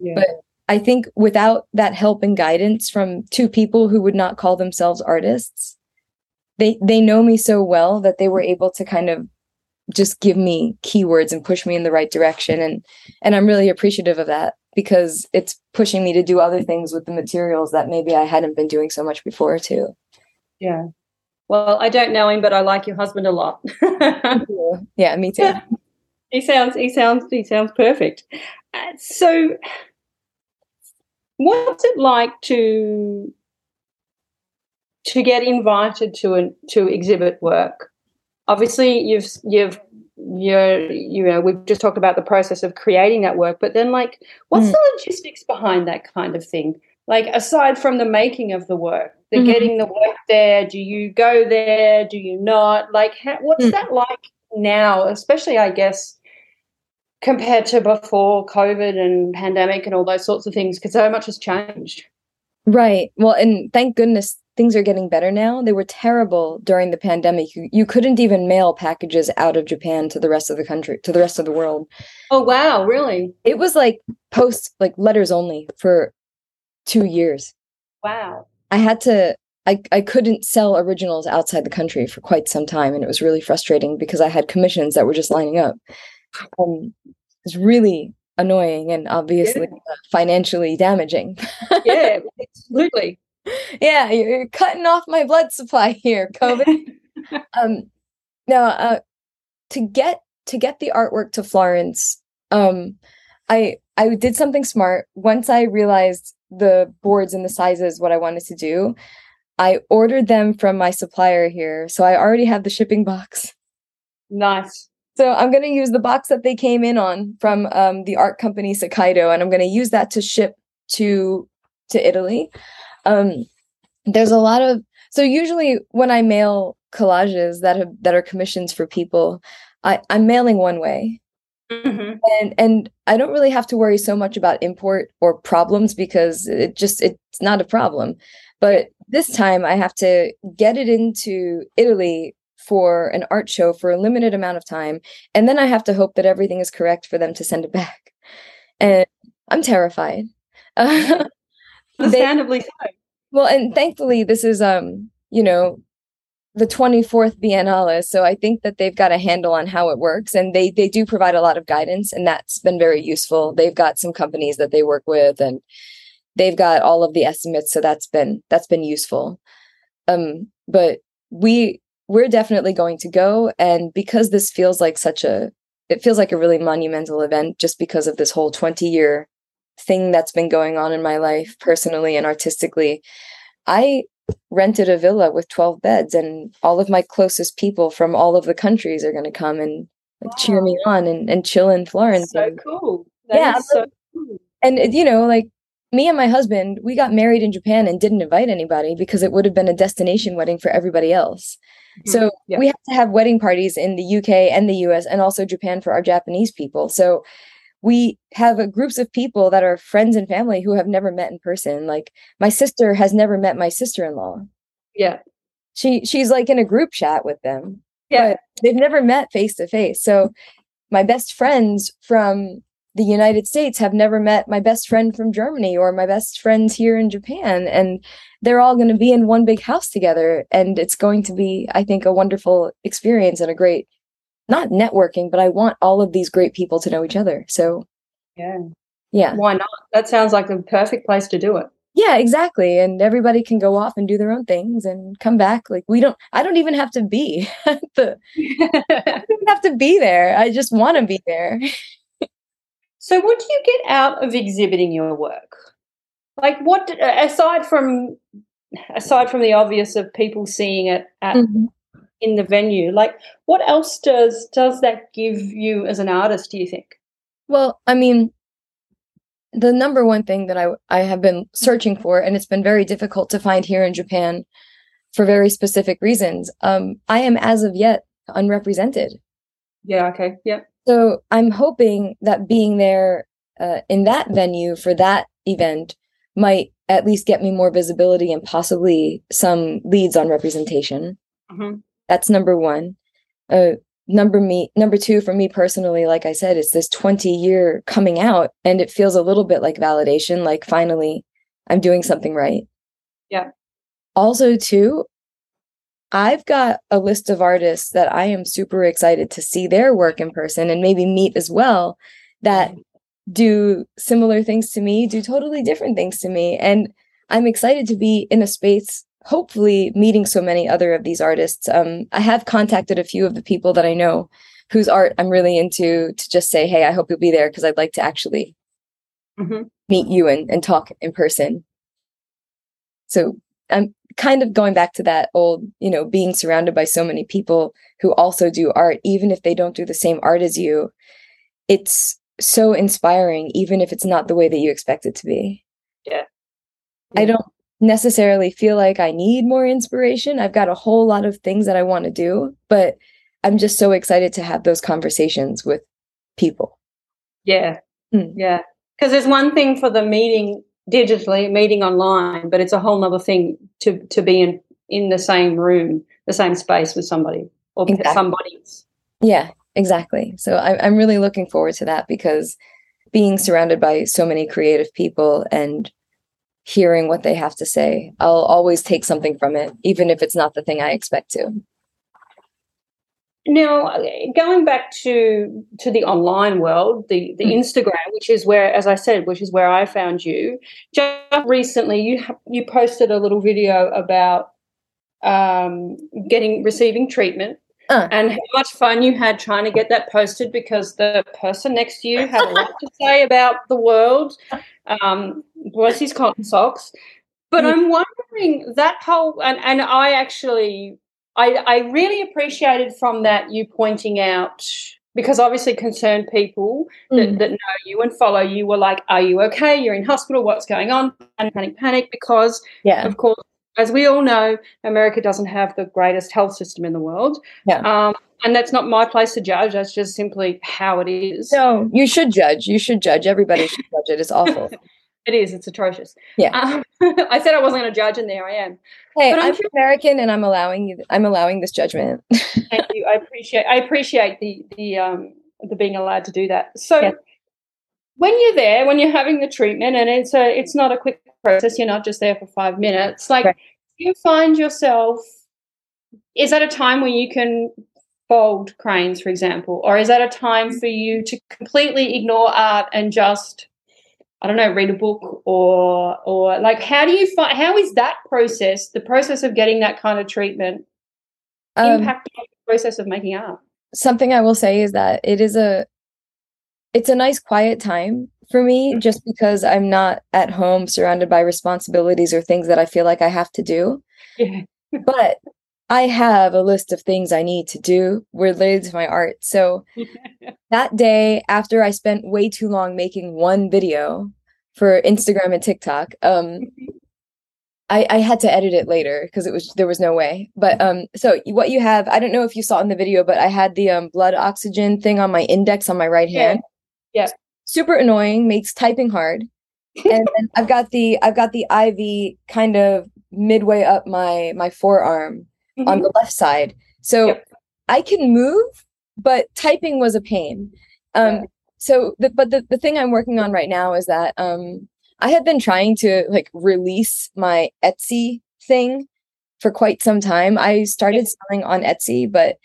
S2: yeah. but i think without that help and guidance from two people who would not call themselves artists they they know me so well that they were able to kind of just give me keywords and push me in the right direction and and I'm really appreciative of that because it's pushing me to do other things with the materials that maybe I hadn't been doing so much before too.
S1: Yeah. Well, I don't know him, but I like your husband a lot.
S2: yeah, me too.
S1: he sounds he sounds he sounds perfect. Uh, so what's it like to to get invited to an, to exhibit work. Obviously, you've you've you're you know we've just talked about the process of creating that work, but then like, what's mm. the logistics behind that kind of thing? Like aside from the making of the work, the mm-hmm. getting the work there. Do you go there? Do you not? Like, how, what's mm. that like now? Especially, I guess compared to before COVID and pandemic and all those sorts of things, because so much has changed.
S2: Right. Well, and thank goodness things are getting better now. They were terrible during the pandemic. You, you couldn't even mail packages out of Japan to the rest of the country, to the rest of the world.
S1: Oh, wow. Really?
S2: It was like post, like letters only for two years.
S1: Wow.
S2: I had to I, I couldn't sell originals outside the country for quite some time and it was really frustrating because I had commissions that were just lining up. Um, it's really annoying and obviously yeah. uh, financially damaging.
S1: yeah, absolutely.
S2: Yeah, you're cutting off my blood supply here, COVID. um, now, uh, to get to get the artwork to Florence, um, I I did something smart. Once I realized the boards and the sizes, what I wanted to do, I ordered them from my supplier here. So I already have the shipping box.
S1: Nice.
S2: So I'm going to use the box that they came in on from um, the art company Sekaido, and I'm going to use that to ship to to Italy. Um, there's a lot of so usually when I mail collages that have that are commissions for people, I, I'm mailing one way. Mm-hmm. And and I don't really have to worry so much about import or problems because it just it's not a problem. But this time I have to get it into Italy for an art show for a limited amount of time. And then I have to hope that everything is correct for them to send it back. And I'm terrified.
S1: Understandably so.
S2: Well, and thankfully this is um, you know, the 24th Biennale. So I think that they've got a handle on how it works and they they do provide a lot of guidance and that's been very useful. They've got some companies that they work with and they've got all of the estimates so that's been that's been useful um but we we're definitely going to go and because this feels like such a it feels like a really monumental event just because of this whole 20 year thing that's been going on in my life personally and artistically i rented a villa with 12 beds and all of my closest people from all of the countries are going to come and like, wow. cheer me on and, and chill in florence
S1: so
S2: and,
S1: cool
S2: that yeah so cool. and you know like me and my husband, we got married in Japan and didn't invite anybody because it would have been a destination wedding for everybody else. Mm-hmm. So yeah. we have to have wedding parties in the UK and the US and also Japan for our Japanese people. So we have uh, groups of people that are friends and family who have never met in person. Like my sister has never met my sister-in-law.
S1: Yeah.
S2: She she's like in a group chat with them.
S1: Yeah.
S2: But they've never met face to face. So my best friends from the United States have never met my best friend from Germany or my best friends here in Japan. And they're all going to be in one big house together. And it's going to be, I think, a wonderful experience and a great, not networking, but I want all of these great people to know each other. So,
S1: yeah.
S2: Yeah.
S1: Why not? That sounds like the perfect place to do it.
S2: Yeah, exactly. And everybody can go off and do their own things and come back. Like we don't I don't even have to be the I don't have to be there. I just want to be there.
S1: So, what do you get out of exhibiting your work? Like, what aside from aside from the obvious of people seeing it at mm-hmm. In the venue, like what else does does that give you as an artist? Do you think?
S2: Well, I mean, the number one thing that I I have been searching for, and it's been very difficult to find here in Japan for very specific reasons. Um, I am as of yet unrepresented.
S1: Yeah. Okay. Yeah.
S2: So I'm hoping that being there uh, in that venue for that event might at least get me more visibility and possibly some leads on representation. Mm-hmm. That's number one. Uh, number me number two for me personally like i said it's this 20 year coming out and it feels a little bit like validation like finally i'm doing something right
S1: yeah
S2: also too I've got a list of artists that I am super excited to see their work in person and maybe meet as well that do similar things to me, do totally different things to me. And I'm excited to be in a space, hopefully meeting so many other of these artists. Um, I have contacted a few of the people that I know whose art I'm really into to just say, hey, I hope you'll be there because I'd like to actually mm-hmm. meet you and, and talk in person. So I'm kind of going back to that old, you know, being surrounded by so many people who also do art, even if they don't do the same art as you. It's so inspiring, even if it's not the way that you expect it to
S1: be. Yeah.
S2: yeah. I don't necessarily feel like I need more inspiration. I've got a whole lot of things that I want to do, but I'm just so excited to have those conversations with people.
S1: Yeah. Hmm. Yeah. Because there's one thing for the meeting digitally, meeting online, but it's a whole other thing to to be in in the same room, the same space with somebody or exactly. somebody's.
S2: Yeah, exactly. So I, I'm really looking forward to that because being surrounded by so many creative people and hearing what they have to say. I'll always take something from it, even if it's not the thing I expect to.
S1: Now, going back to to the online world, the the mm. Instagram, which is where, as I said, which is where I found you. Just recently, you you posted a little video about um, getting receiving treatment uh. and how much fun you had trying to get that posted because the person next to you had a lot to say about the world. Um, his cotton socks? But yeah. I'm wondering that whole and, and I actually I, I really appreciated from that you pointing out because obviously concerned people that, mm. that know you and follow you were like, "Are you okay? You're in hospital. What's going on?" Panic, panic, panic. Because yeah. of course, as we all know, America doesn't have the greatest health system in the world. Yeah. Um, and that's not my place to judge. That's just simply how it is.
S2: No, you should judge. You should judge. Everybody should judge it. It's awful.
S1: It is. It's atrocious.
S2: Yeah. Um,
S1: I said I wasn't going to judge, and there I am.
S2: Hey, but I'm, I'm American, and I'm allowing you. I'm allowing this judgment.
S1: thank you. I appreciate. I appreciate the the um the being allowed to do that. So. Yeah. When you're there, when you're having the treatment, and it's a, it's not a quick process. You're not just there for five minutes. Like, right. you find yourself. Is that a time where you can fold cranes, for example, or is that a time for you to completely ignore art and just I don't know, read a book or or like how do you find how is that process, the process of getting that kind of treatment um, impact the process of making art?
S2: Something I will say is that it is a it's a nice quiet time for me mm-hmm. just because I'm not at home surrounded by responsibilities or things that I feel like I have to do. Yeah. but I have a list of things I need to do related to my art. So that day, after I spent way too long making one video for Instagram and TikTok, um, I, I had to edit it later because it was there was no way. But um, so what you have, I don't know if you saw in the video, but I had the um blood oxygen thing on my index on my right hand.
S1: Yeah.
S2: Super annoying, makes typing hard. and I've got the I've got the IV kind of midway up my my forearm mm-hmm. on the left side. So yep. I can move, but typing was a pain. Um, yeah. So, the, but the, the thing I'm working on right now is that um, I have been trying to like release my Etsy thing for quite some time. I started selling on Etsy, but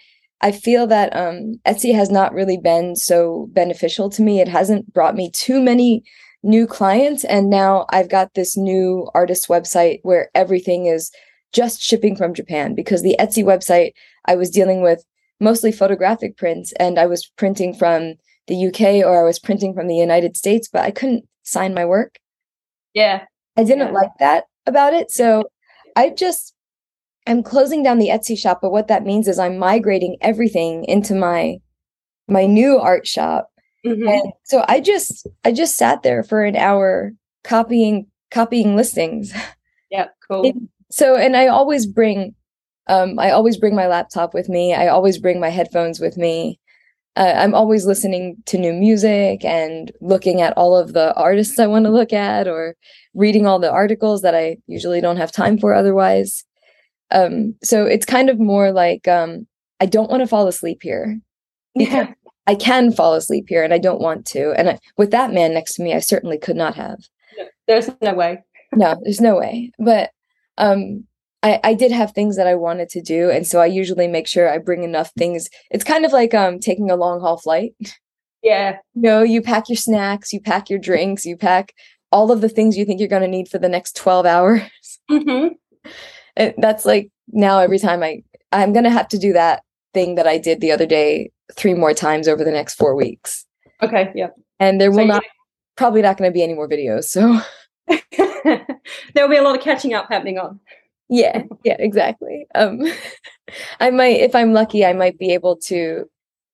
S2: I feel that um, Etsy has not really been so beneficial to me. It hasn't brought me too many new clients. And now I've got this new artist website where everything is just shipping from Japan because the Etsy website I was dealing with mostly photographic prints and I was printing from the UK or I was printing from the United States, but I couldn't sign my work.
S1: Yeah.
S2: I didn't yeah. like that about it. So I just I'm closing down the Etsy shop, but what that means is I'm migrating everything into my my new art shop. Mm-hmm. And so I just I just sat there for an hour copying copying listings.
S1: Yeah, cool
S2: so and i always bring um i always bring my laptop with me. I always bring my headphones with me. Uh, i'm always listening to new music and looking at all of the artists i want to look at or reading all the articles that i usually don't have time for otherwise. Um so it's kind of more like um i don't want to fall asleep here.
S1: Yeah.
S2: i can fall asleep here and i don't want to. And I, with that man next to me i certainly could not have.
S1: No, there's no way.
S2: No there's no way. But um I, I did have things that I wanted to do. And so I usually make sure I bring enough things. It's kind of like um taking a long haul flight.
S1: Yeah.
S2: You know, you pack your snacks, you pack your drinks, you pack all of the things you think you're going to need for the next 12 hours. Mm-hmm. And that's like now every time I, I'm going to have to do that thing that I did the other day three more times over the next four weeks.
S1: Okay. Yeah.
S2: And there will so not, probably not going to be any more videos. So
S1: there will be a lot of catching up happening on.
S2: Yeah, yeah, exactly. Um, I might, if I'm lucky, I might be able to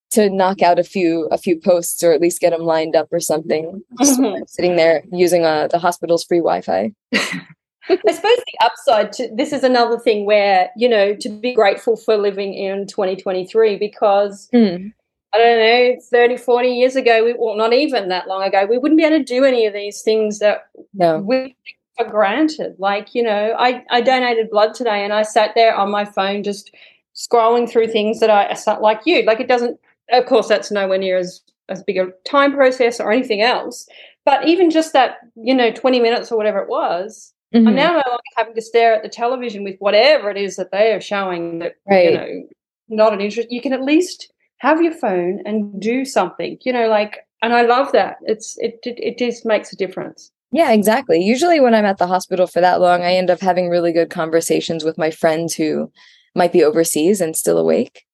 S2: to knock out a few a few posts or at least get them lined up or something. Mm-hmm. Sitting there using uh, the hospital's free Wi-Fi.
S1: I suppose the upside to this is another thing where you know to be grateful for living in 2023 because mm. I don't know, 30, 40 years ago, we, well, not even that long ago, we wouldn't be able to do any of these things that
S2: no.
S1: we for granted. Like, you know, I, I donated blood today and I sat there on my phone just scrolling through things that I, like you, like it doesn't, of course, that's nowhere near as, as big a time process or anything else. But even just that, you know, 20 minutes or whatever it was, Mm-hmm. I'm now no longer having to stare at the television with whatever it is that they are showing that right. you know not an interest. You can at least have your phone and do something. You know, like, and I love that. It's it it, it just makes a difference.
S2: Yeah, exactly. Usually, when I'm at the hospital for that long, I end up having really good conversations with my friends who might be overseas and still awake.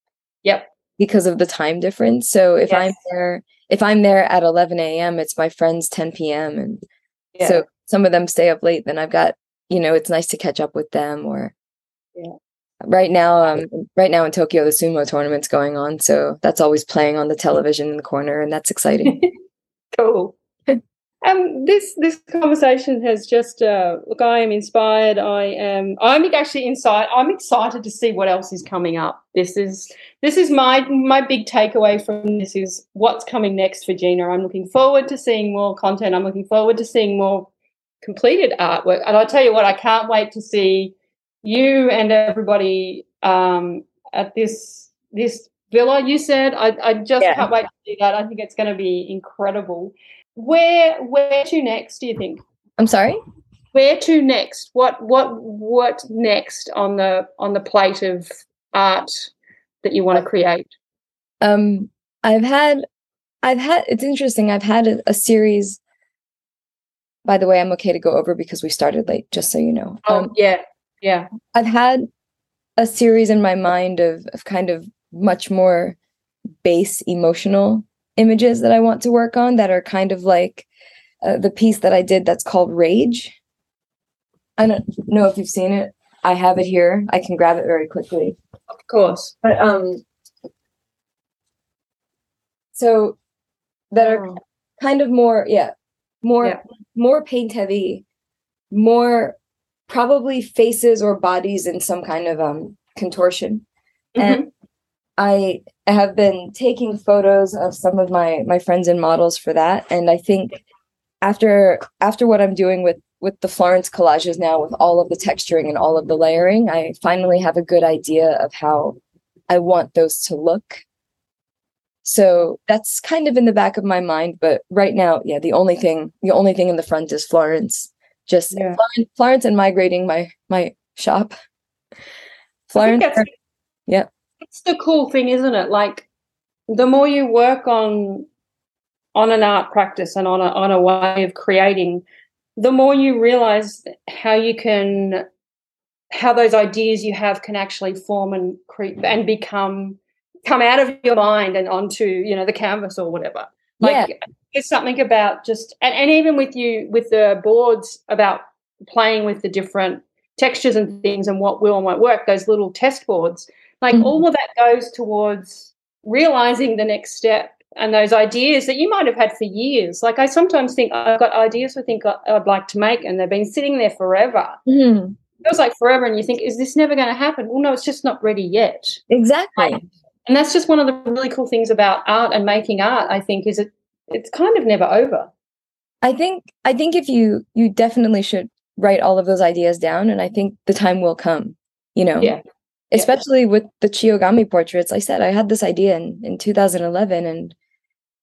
S1: Yep.
S2: Because of the time difference. So if yes. I'm there, if I'm there at 11 a.m., it's my friends 10 p.m. And yeah. so some of them stay up late. Then I've got, you know, it's nice to catch up with them. Or
S1: yeah.
S2: right now, um, right now in Tokyo, the sumo tournament's going on, so that's always playing on the television in the corner, and that's exciting.
S1: cool. Um, this this conversation has just uh, look. I am inspired. I am. I'm actually inside. I'm excited to see what else is coming up. This is this is my my big takeaway from this is what's coming next for Gina. I'm looking forward to seeing more content. I'm looking forward to seeing more completed artwork. And I tell you what, I can't wait to see you and everybody um, at this this villa. You said I, I just yeah. can't wait to see that. I think it's going to be incredible. Where where to next? Do you think?
S2: I'm sorry.
S1: Where to next? What what what next on the on the plate of art that you want to create?
S2: Um, I've had I've had it's interesting. I've had a, a, series. By the way, I'm okay to go over because we started late. Just so you know.
S1: Oh um, yeah, yeah.
S2: I've had a series in my mind of of kind of much more base emotional images that I want to work on that are kind of like uh, the piece that I did that's called Rage. I don't know if you've seen it. I have it here. I can grab it very quickly.
S1: Of course.
S2: But um so that are oh. kind of more yeah, more yeah. more paint heavy, more probably faces or bodies in some kind of um contortion. Mm-hmm. And I have been taking photos of some of my my friends and models for that, and I think after after what I'm doing with with the Florence collages now, with all of the texturing and all of the layering, I finally have a good idea of how I want those to look. So that's kind of in the back of my mind, but right now, yeah, the only thing the only thing in the front is Florence. Just yeah. Florence, Florence and migrating my my shop. Florence, yeah
S1: it's the cool thing, isn't it? Like the more you work on on an art practice and on a on a way of creating, the more you realize how you can how those ideas you have can actually form and create and become come out of your mind and onto you know the canvas or whatever like yeah. it's something about just and, and even with you with the boards about playing with the different textures and things and what will and won't work those little test boards like mm-hmm. all of that goes towards realizing the next step and those ideas that you might have had for years. Like I sometimes think I've got ideas I think I'd like to make, and they've been sitting there forever.
S2: Mm-hmm.
S1: It feels like forever, and you think, is this never going to happen? Well, no, it's just not ready yet.
S2: Exactly.
S1: and that's just one of the really cool things about art and making art. I think is it it's kind of never over.
S2: I think I think if you you definitely should write all of those ideas down, and I think the time will come. You know.
S1: Yeah
S2: especially with the Chiyogami portraits. I said I had this idea in, in 2011 and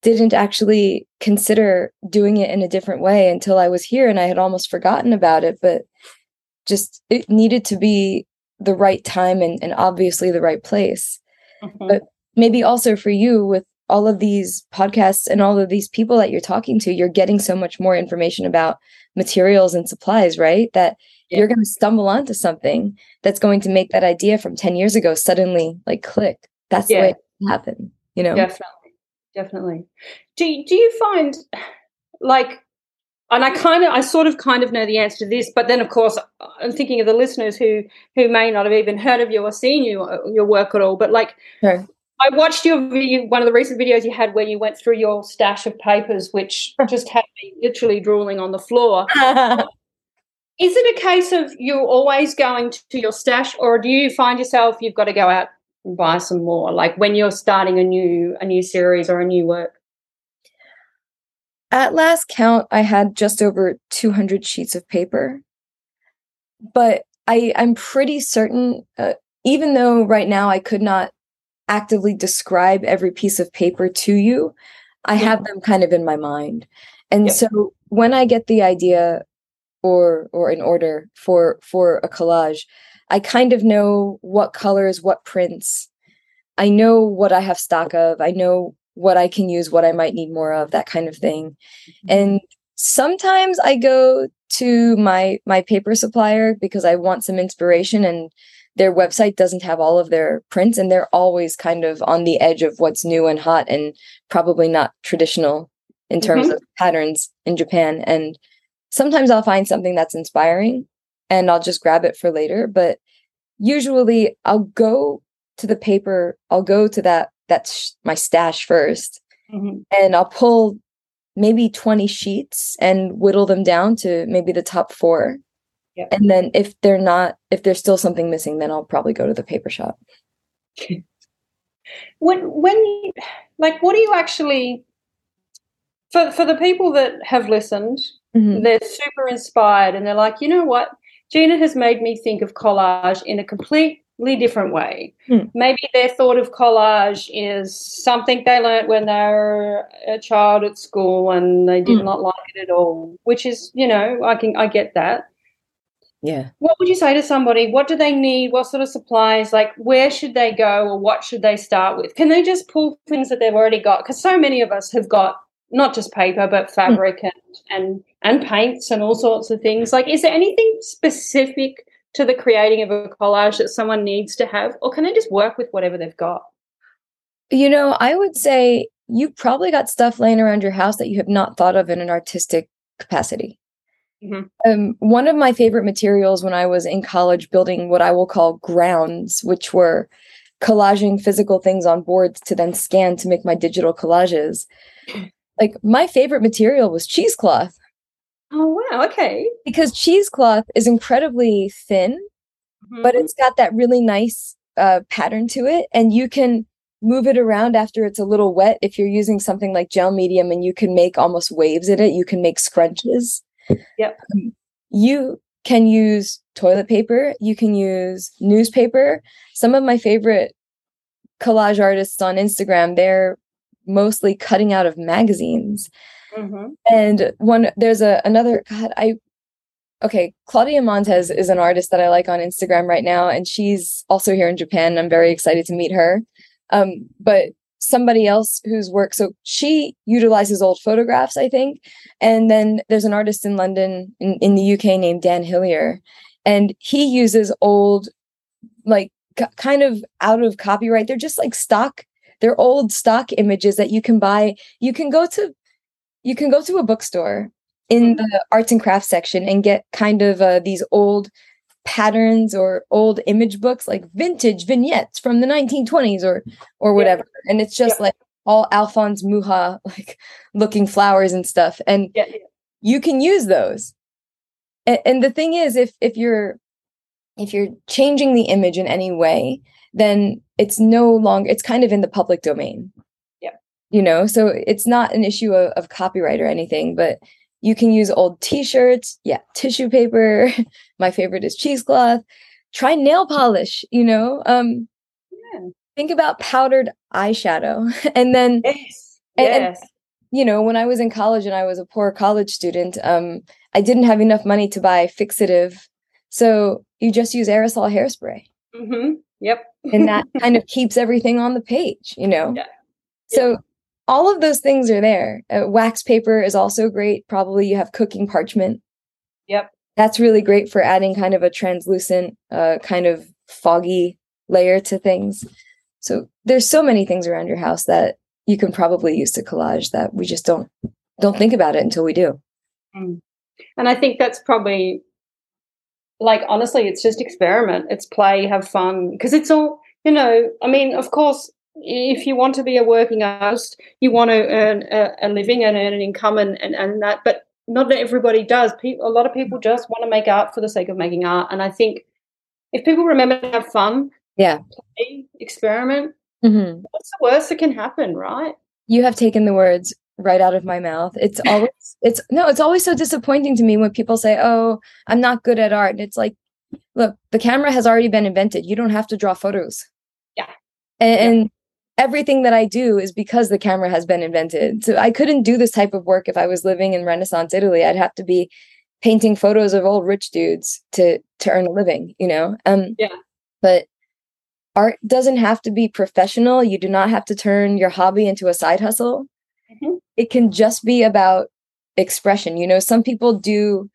S2: didn't actually consider doing it in a different way until I was here and I had almost forgotten about it. But just it needed to be the right time and, and obviously the right place. Mm-hmm. But maybe also for you with all of these podcasts and all of these people that you're talking to, you're getting so much more information about materials and supplies, right? That yeah. you're going to stumble onto something that's going to make that idea from 10 years ago suddenly like click. That's yeah. the way it happened, you know?
S1: Definitely. Definitely. Do, do you find like, and I kind of, I sort of kind of know the answer to this, but then of course I'm thinking of the listeners who, who may not have even heard of you or seen you, uh, your work at all, but like, sure. I watched your video, one of the recent videos you had where you went through your stash of papers, which just had me literally drooling on the floor. Is it a case of you're always going to your stash, or do you find yourself you've got to go out and buy some more, like when you're starting a new a new series or a new work?
S2: At last count, I had just over 200 sheets of paper, but I I'm pretty certain, uh, even though right now I could not actively describe every piece of paper to you, I have them kind of in my mind. And yep. so when I get the idea or or an order for for a collage. I kind of know what colors what prints. I know what i have stock of. I know what i can use what i might need more of that kind of thing. Mm-hmm. and sometimes i go to my my paper supplier because i want some inspiration and their website doesn't have all of their prints and they're always kind of on the edge of what's new and hot and probably not traditional in terms mm-hmm. of patterns in Japan. And sometimes I'll find something that's inspiring and I'll just grab it for later but usually I'll go to the paper I'll go to that that's my stash 1st mm-hmm. and I'll pull maybe 20 sheets and whittle them down to maybe the top 4 Yep. And then if they're not, if there's still something missing, then I'll probably go to the paper shop.
S1: when when you, like what do you actually for for the people that have listened, mm-hmm. they're super inspired and they're like, you know what, Gina has made me think of collage in a completely different way. Mm. Maybe their thought of collage is something they learned when they were a child at school and they did mm. not like it at all, which is, you know, I can I get that.
S2: Yeah.
S1: What would you say to somebody? What do they need? What sort of supplies? Like, where should they go or what should they start with? Can they just pull things that they've already got? Because so many of us have got not just paper, but hmm. fabric mm. and, and, and paints and all sorts of things. Like, is there anything specific to the creating of a collage that someone needs to have? Or can they just work with whatever they've got?
S2: You know, I would say you probably got stuff laying around your house that you have not thought of in an artistic capacity. Mm-hmm. Um, one of my favorite materials when I was in college building what I will call grounds, which were collaging physical things on boards to then scan to make my digital collages. Like my favorite material was cheesecloth.
S1: Oh wow, okay.
S2: Because cheesecloth is incredibly thin, mm-hmm. but it's got that really nice uh, pattern to it, and you can move it around after it's a little wet. If you're using something like gel medium, and you can make almost waves in it, you can make scrunches.
S1: Yep. Um,
S2: you can use toilet paper, you can use newspaper. Some of my favorite collage artists on Instagram, they're mostly cutting out of magazines. Mm-hmm. And one there's a another God, I okay, Claudia Montez is an artist that I like on Instagram right now, and she's also here in Japan. I'm very excited to meet her. Um, but somebody else whose work so she utilizes old photographs i think and then there's an artist in london in, in the uk named dan hillier and he uses old like c- kind of out of copyright they're just like stock they're old stock images that you can buy you can go to you can go to a bookstore in mm-hmm. the arts and crafts section and get kind of uh, these old patterns or old image books like vintage vignettes from the 1920s or or whatever yeah. and it's just yeah. like all alphonse mucha like looking flowers and stuff and yeah, you can use those and, and the thing is if if you're if you're changing the image in any way then it's no longer it's kind of in the public domain you know so it's not an issue of, of copyright or anything but you can use old t-shirts, yeah, tissue paper. My favorite is cheesecloth. Try nail polish, you know. Um yeah. think about powdered eyeshadow. and then
S1: yes.
S2: And,
S1: yes.
S2: And, you know, when I was in college and I was a poor college student, um, I didn't have enough money to buy fixative. So you just use aerosol hairspray.
S1: Mm-hmm. Yep.
S2: and that kind of keeps everything on the page, you know? Yeah. So all of those things are there. Uh, wax paper is also great. Probably you have cooking parchment.
S1: Yep.
S2: That's really great for adding kind of a translucent, uh, kind of foggy layer to things. So there's so many things around your house that you can probably use to collage that we just don't don't think about it until we do.
S1: Mm. And I think that's probably like honestly, it's just experiment. It's play, have fun because it's all you know. I mean, of course, if you want to be a working artist, you want to earn a, a living and earn an income and, and, and that, but not everybody does. People, a lot of people just want to make art for the sake of making art. And I think if people remember to have fun,
S2: yeah,
S1: play, experiment,
S2: mm-hmm.
S1: what's the worst that can happen, right?
S2: You have taken the words right out of my mouth. It's always, it's no, it's always so disappointing to me when people say, "Oh, I'm not good at art." And it's like, look, the camera has already been invented. You don't have to draw photos.
S1: Yeah,
S2: and, yeah everything that I do is because the camera has been invented. So I couldn't do this type of work if I was living in Renaissance Italy. I'd have to be painting photos of old rich dudes to to earn a living, you know? Um
S1: yeah.
S2: But art doesn't have to be professional. You do not have to turn your hobby into a side hustle. Mm-hmm. It can just be about expression. You know, some people do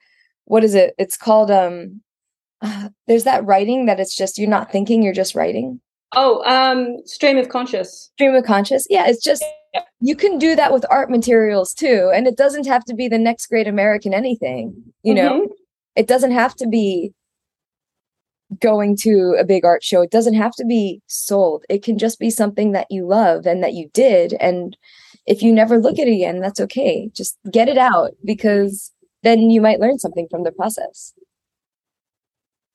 S2: what is it? It's called um uh, there's that writing that it's just you're not thinking, you're just writing.
S1: Oh, um stream of conscious.
S2: Stream of conscious. Yeah, it's just yeah. you can do that with art materials too and it doesn't have to be the next great American anything, you mm-hmm. know. It doesn't have to be going to a big art show. It doesn't have to be sold. It can just be something that you love and that you did. And if you never look at it again, that's okay. Just get it out because then you might learn something from the process.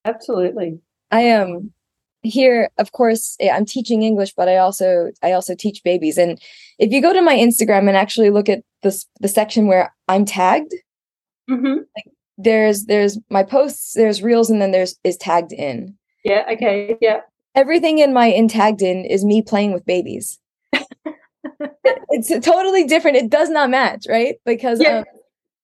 S1: Absolutely.
S2: I am um, here, of course, I'm teaching English, but I also I also teach babies. And if you go to my Instagram and actually look at the the section where I'm tagged, mm-hmm. like there's there's my posts, there's reels, and then there's is tagged in.
S1: Yeah. Okay. Yeah.
S2: Everything in my in tagged in is me playing with babies. it's totally different. It does not match, right? Because yeah. um,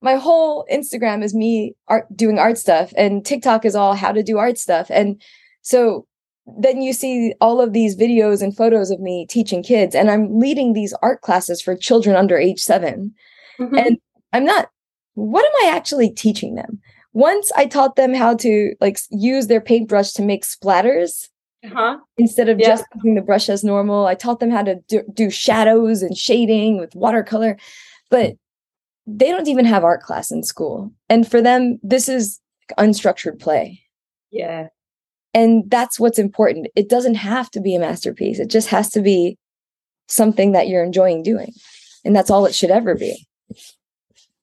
S2: my whole Instagram is me art doing art stuff, and TikTok is all how to do art stuff. And so then you see all of these videos and photos of me teaching kids, and I'm leading these art classes for children under age 7 mm-hmm. And I'm not what am I actually teaching them? Once I taught them how to like use their paintbrush to make splatters uh-huh. instead of yeah. just using the brush as normal. I taught them how to do, do shadows and shading with watercolor, but they don't even have art class in school. And for them, this is unstructured play.
S1: Yeah.
S2: And that's what's important. It doesn't have to be a masterpiece. It just has to be something that you're enjoying doing. And that's all it should ever be.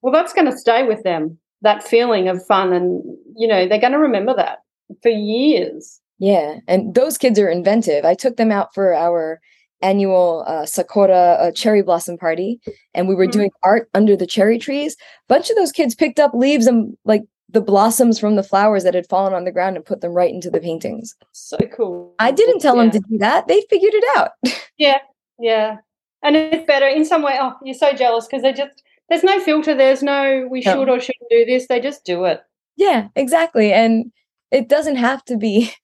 S1: Well, that's going to stay with them, that feeling of fun. And, you know, they're going to remember that for years.
S2: Yeah. And those kids are inventive. I took them out for our annual uh, Sakura uh, cherry blossom party, and we were mm-hmm. doing art under the cherry trees. A bunch of those kids picked up leaves and like the blossoms from the flowers that had fallen on the ground and put them right into the paintings.
S1: So cool.
S2: I didn't tell yeah. them to do that. They figured it out.
S1: yeah. Yeah. And it's better in some way. Oh, you're so jealous because they just there's no filter. There's no we should or shouldn't do this. They just do it.
S2: Yeah, exactly. And it doesn't have to be.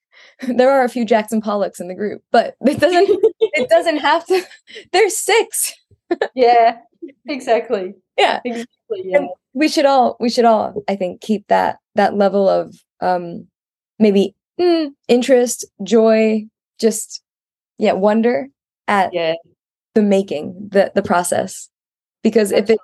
S2: There are a few Jackson Pollocks in the group, but it doesn't. it doesn't have to. There's six.
S1: yeah, exactly.
S2: Yeah, exactly. Yeah. And we should all. We should all. I think keep that that level of um maybe mm, interest, joy, just yeah, wonder at
S1: yeah.
S2: the making, the the process. Because if it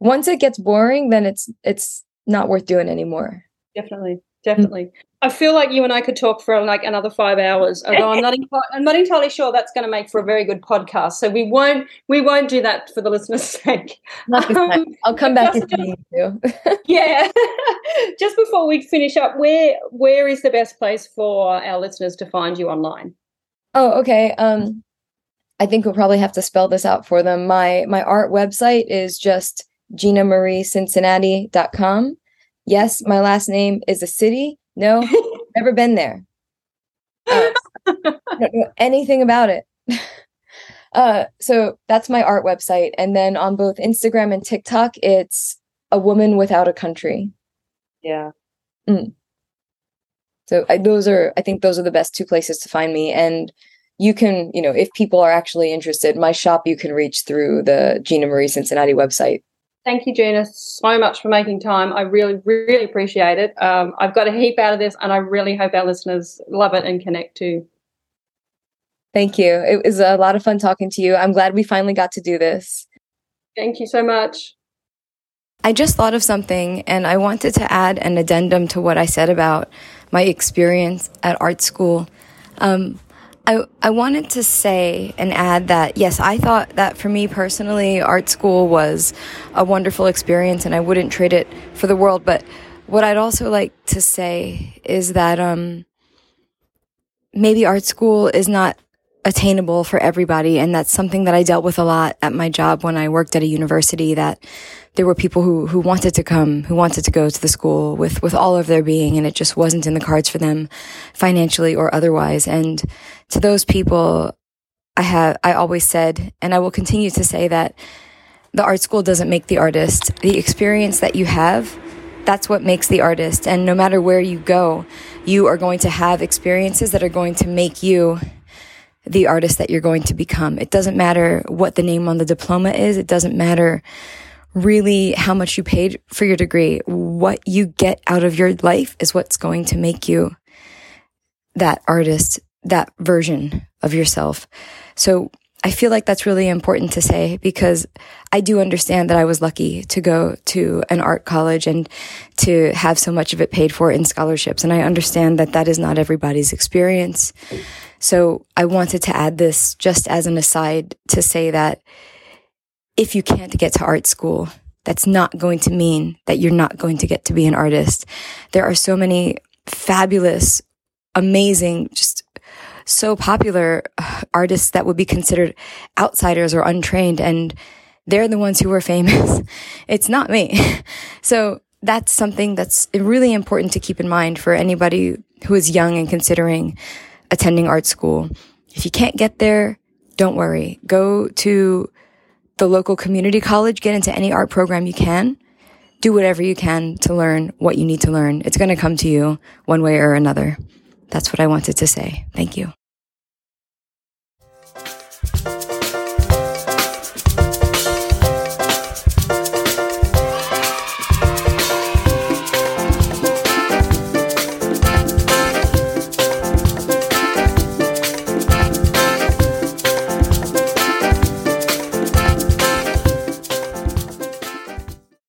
S2: once it gets boring, then it's it's not worth doing anymore.
S1: Definitely, definitely. Mm-hmm. I feel like you and I could talk for like another five hours. Although I'm not, I'm not entirely sure that's going to make for a very good podcast. So we won't, we won't do that for the listeners' sake.
S2: Um, I'll come back if you need
S1: to. yeah. just before we finish up, where where is the best place for our listeners to find you online?
S2: Oh, okay. Um, I think we'll probably have to spell this out for them. My my art website is just GinaMarieCincinnati.com. Yes, my last name is a city. No, never been there. Uh, don't know anything about it. Uh, so that's my art website. And then on both Instagram and TikTok, it's a woman without a country.
S1: Yeah.
S2: Mm. So I, those are, I think those are the best two places to find me. And you can, you know, if people are actually interested, my shop you can reach through the Gina Marie Cincinnati website.
S1: Thank you, Gina, so much for making time. I really, really appreciate it. Um, I've got a heap out of this, and I really hope our listeners love it and connect too.
S2: Thank you. It was a lot of fun talking to you. I'm glad we finally got to do this.
S1: Thank you so much.
S2: I just thought of something, and I wanted to add an addendum to what I said about my experience at art school. Um, I, I wanted to say and add that yes, I thought that for me personally, art school was a wonderful experience and I wouldn't trade it for the world. But what I'd also like to say is that um, maybe art school is not attainable for everybody. And that's something that I dealt with a lot at my job when I worked at a university that there were people who, who wanted to come, who wanted to go to the school with, with all of their being, and it just wasn't in the cards for them financially or otherwise. And to those people, I have, I always said, and I will continue to say that the art school doesn't make the artist. The experience that you have that's what makes the artist. And no matter where you go, you are going to have experiences that are going to make you the artist that you're going to become. It doesn't matter what the name on the diploma is. It doesn't matter really how much you paid for your degree. What you get out of your life is what's going to make you that artist, that version of yourself. So I feel like that's really important to say because I do understand that I was lucky to go to an art college and to have so much of it paid for in scholarships. And I understand that that is not everybody's experience. So I wanted to add this just as an aside to say that if you can't get to art school, that's not going to mean that you're not going to get to be an artist. There are so many fabulous, amazing, just so popular uh, artists that would be considered outsiders or untrained and they're the ones who were famous. it's not me. So that's something that's really important to keep in mind for anybody who is young and considering attending art school. If you can't get there, don't worry. Go to the local community college, get into any art program you can. Do whatever you can to learn what you need to learn. It's going to come to you one way or another. That's what I wanted to say. Thank you.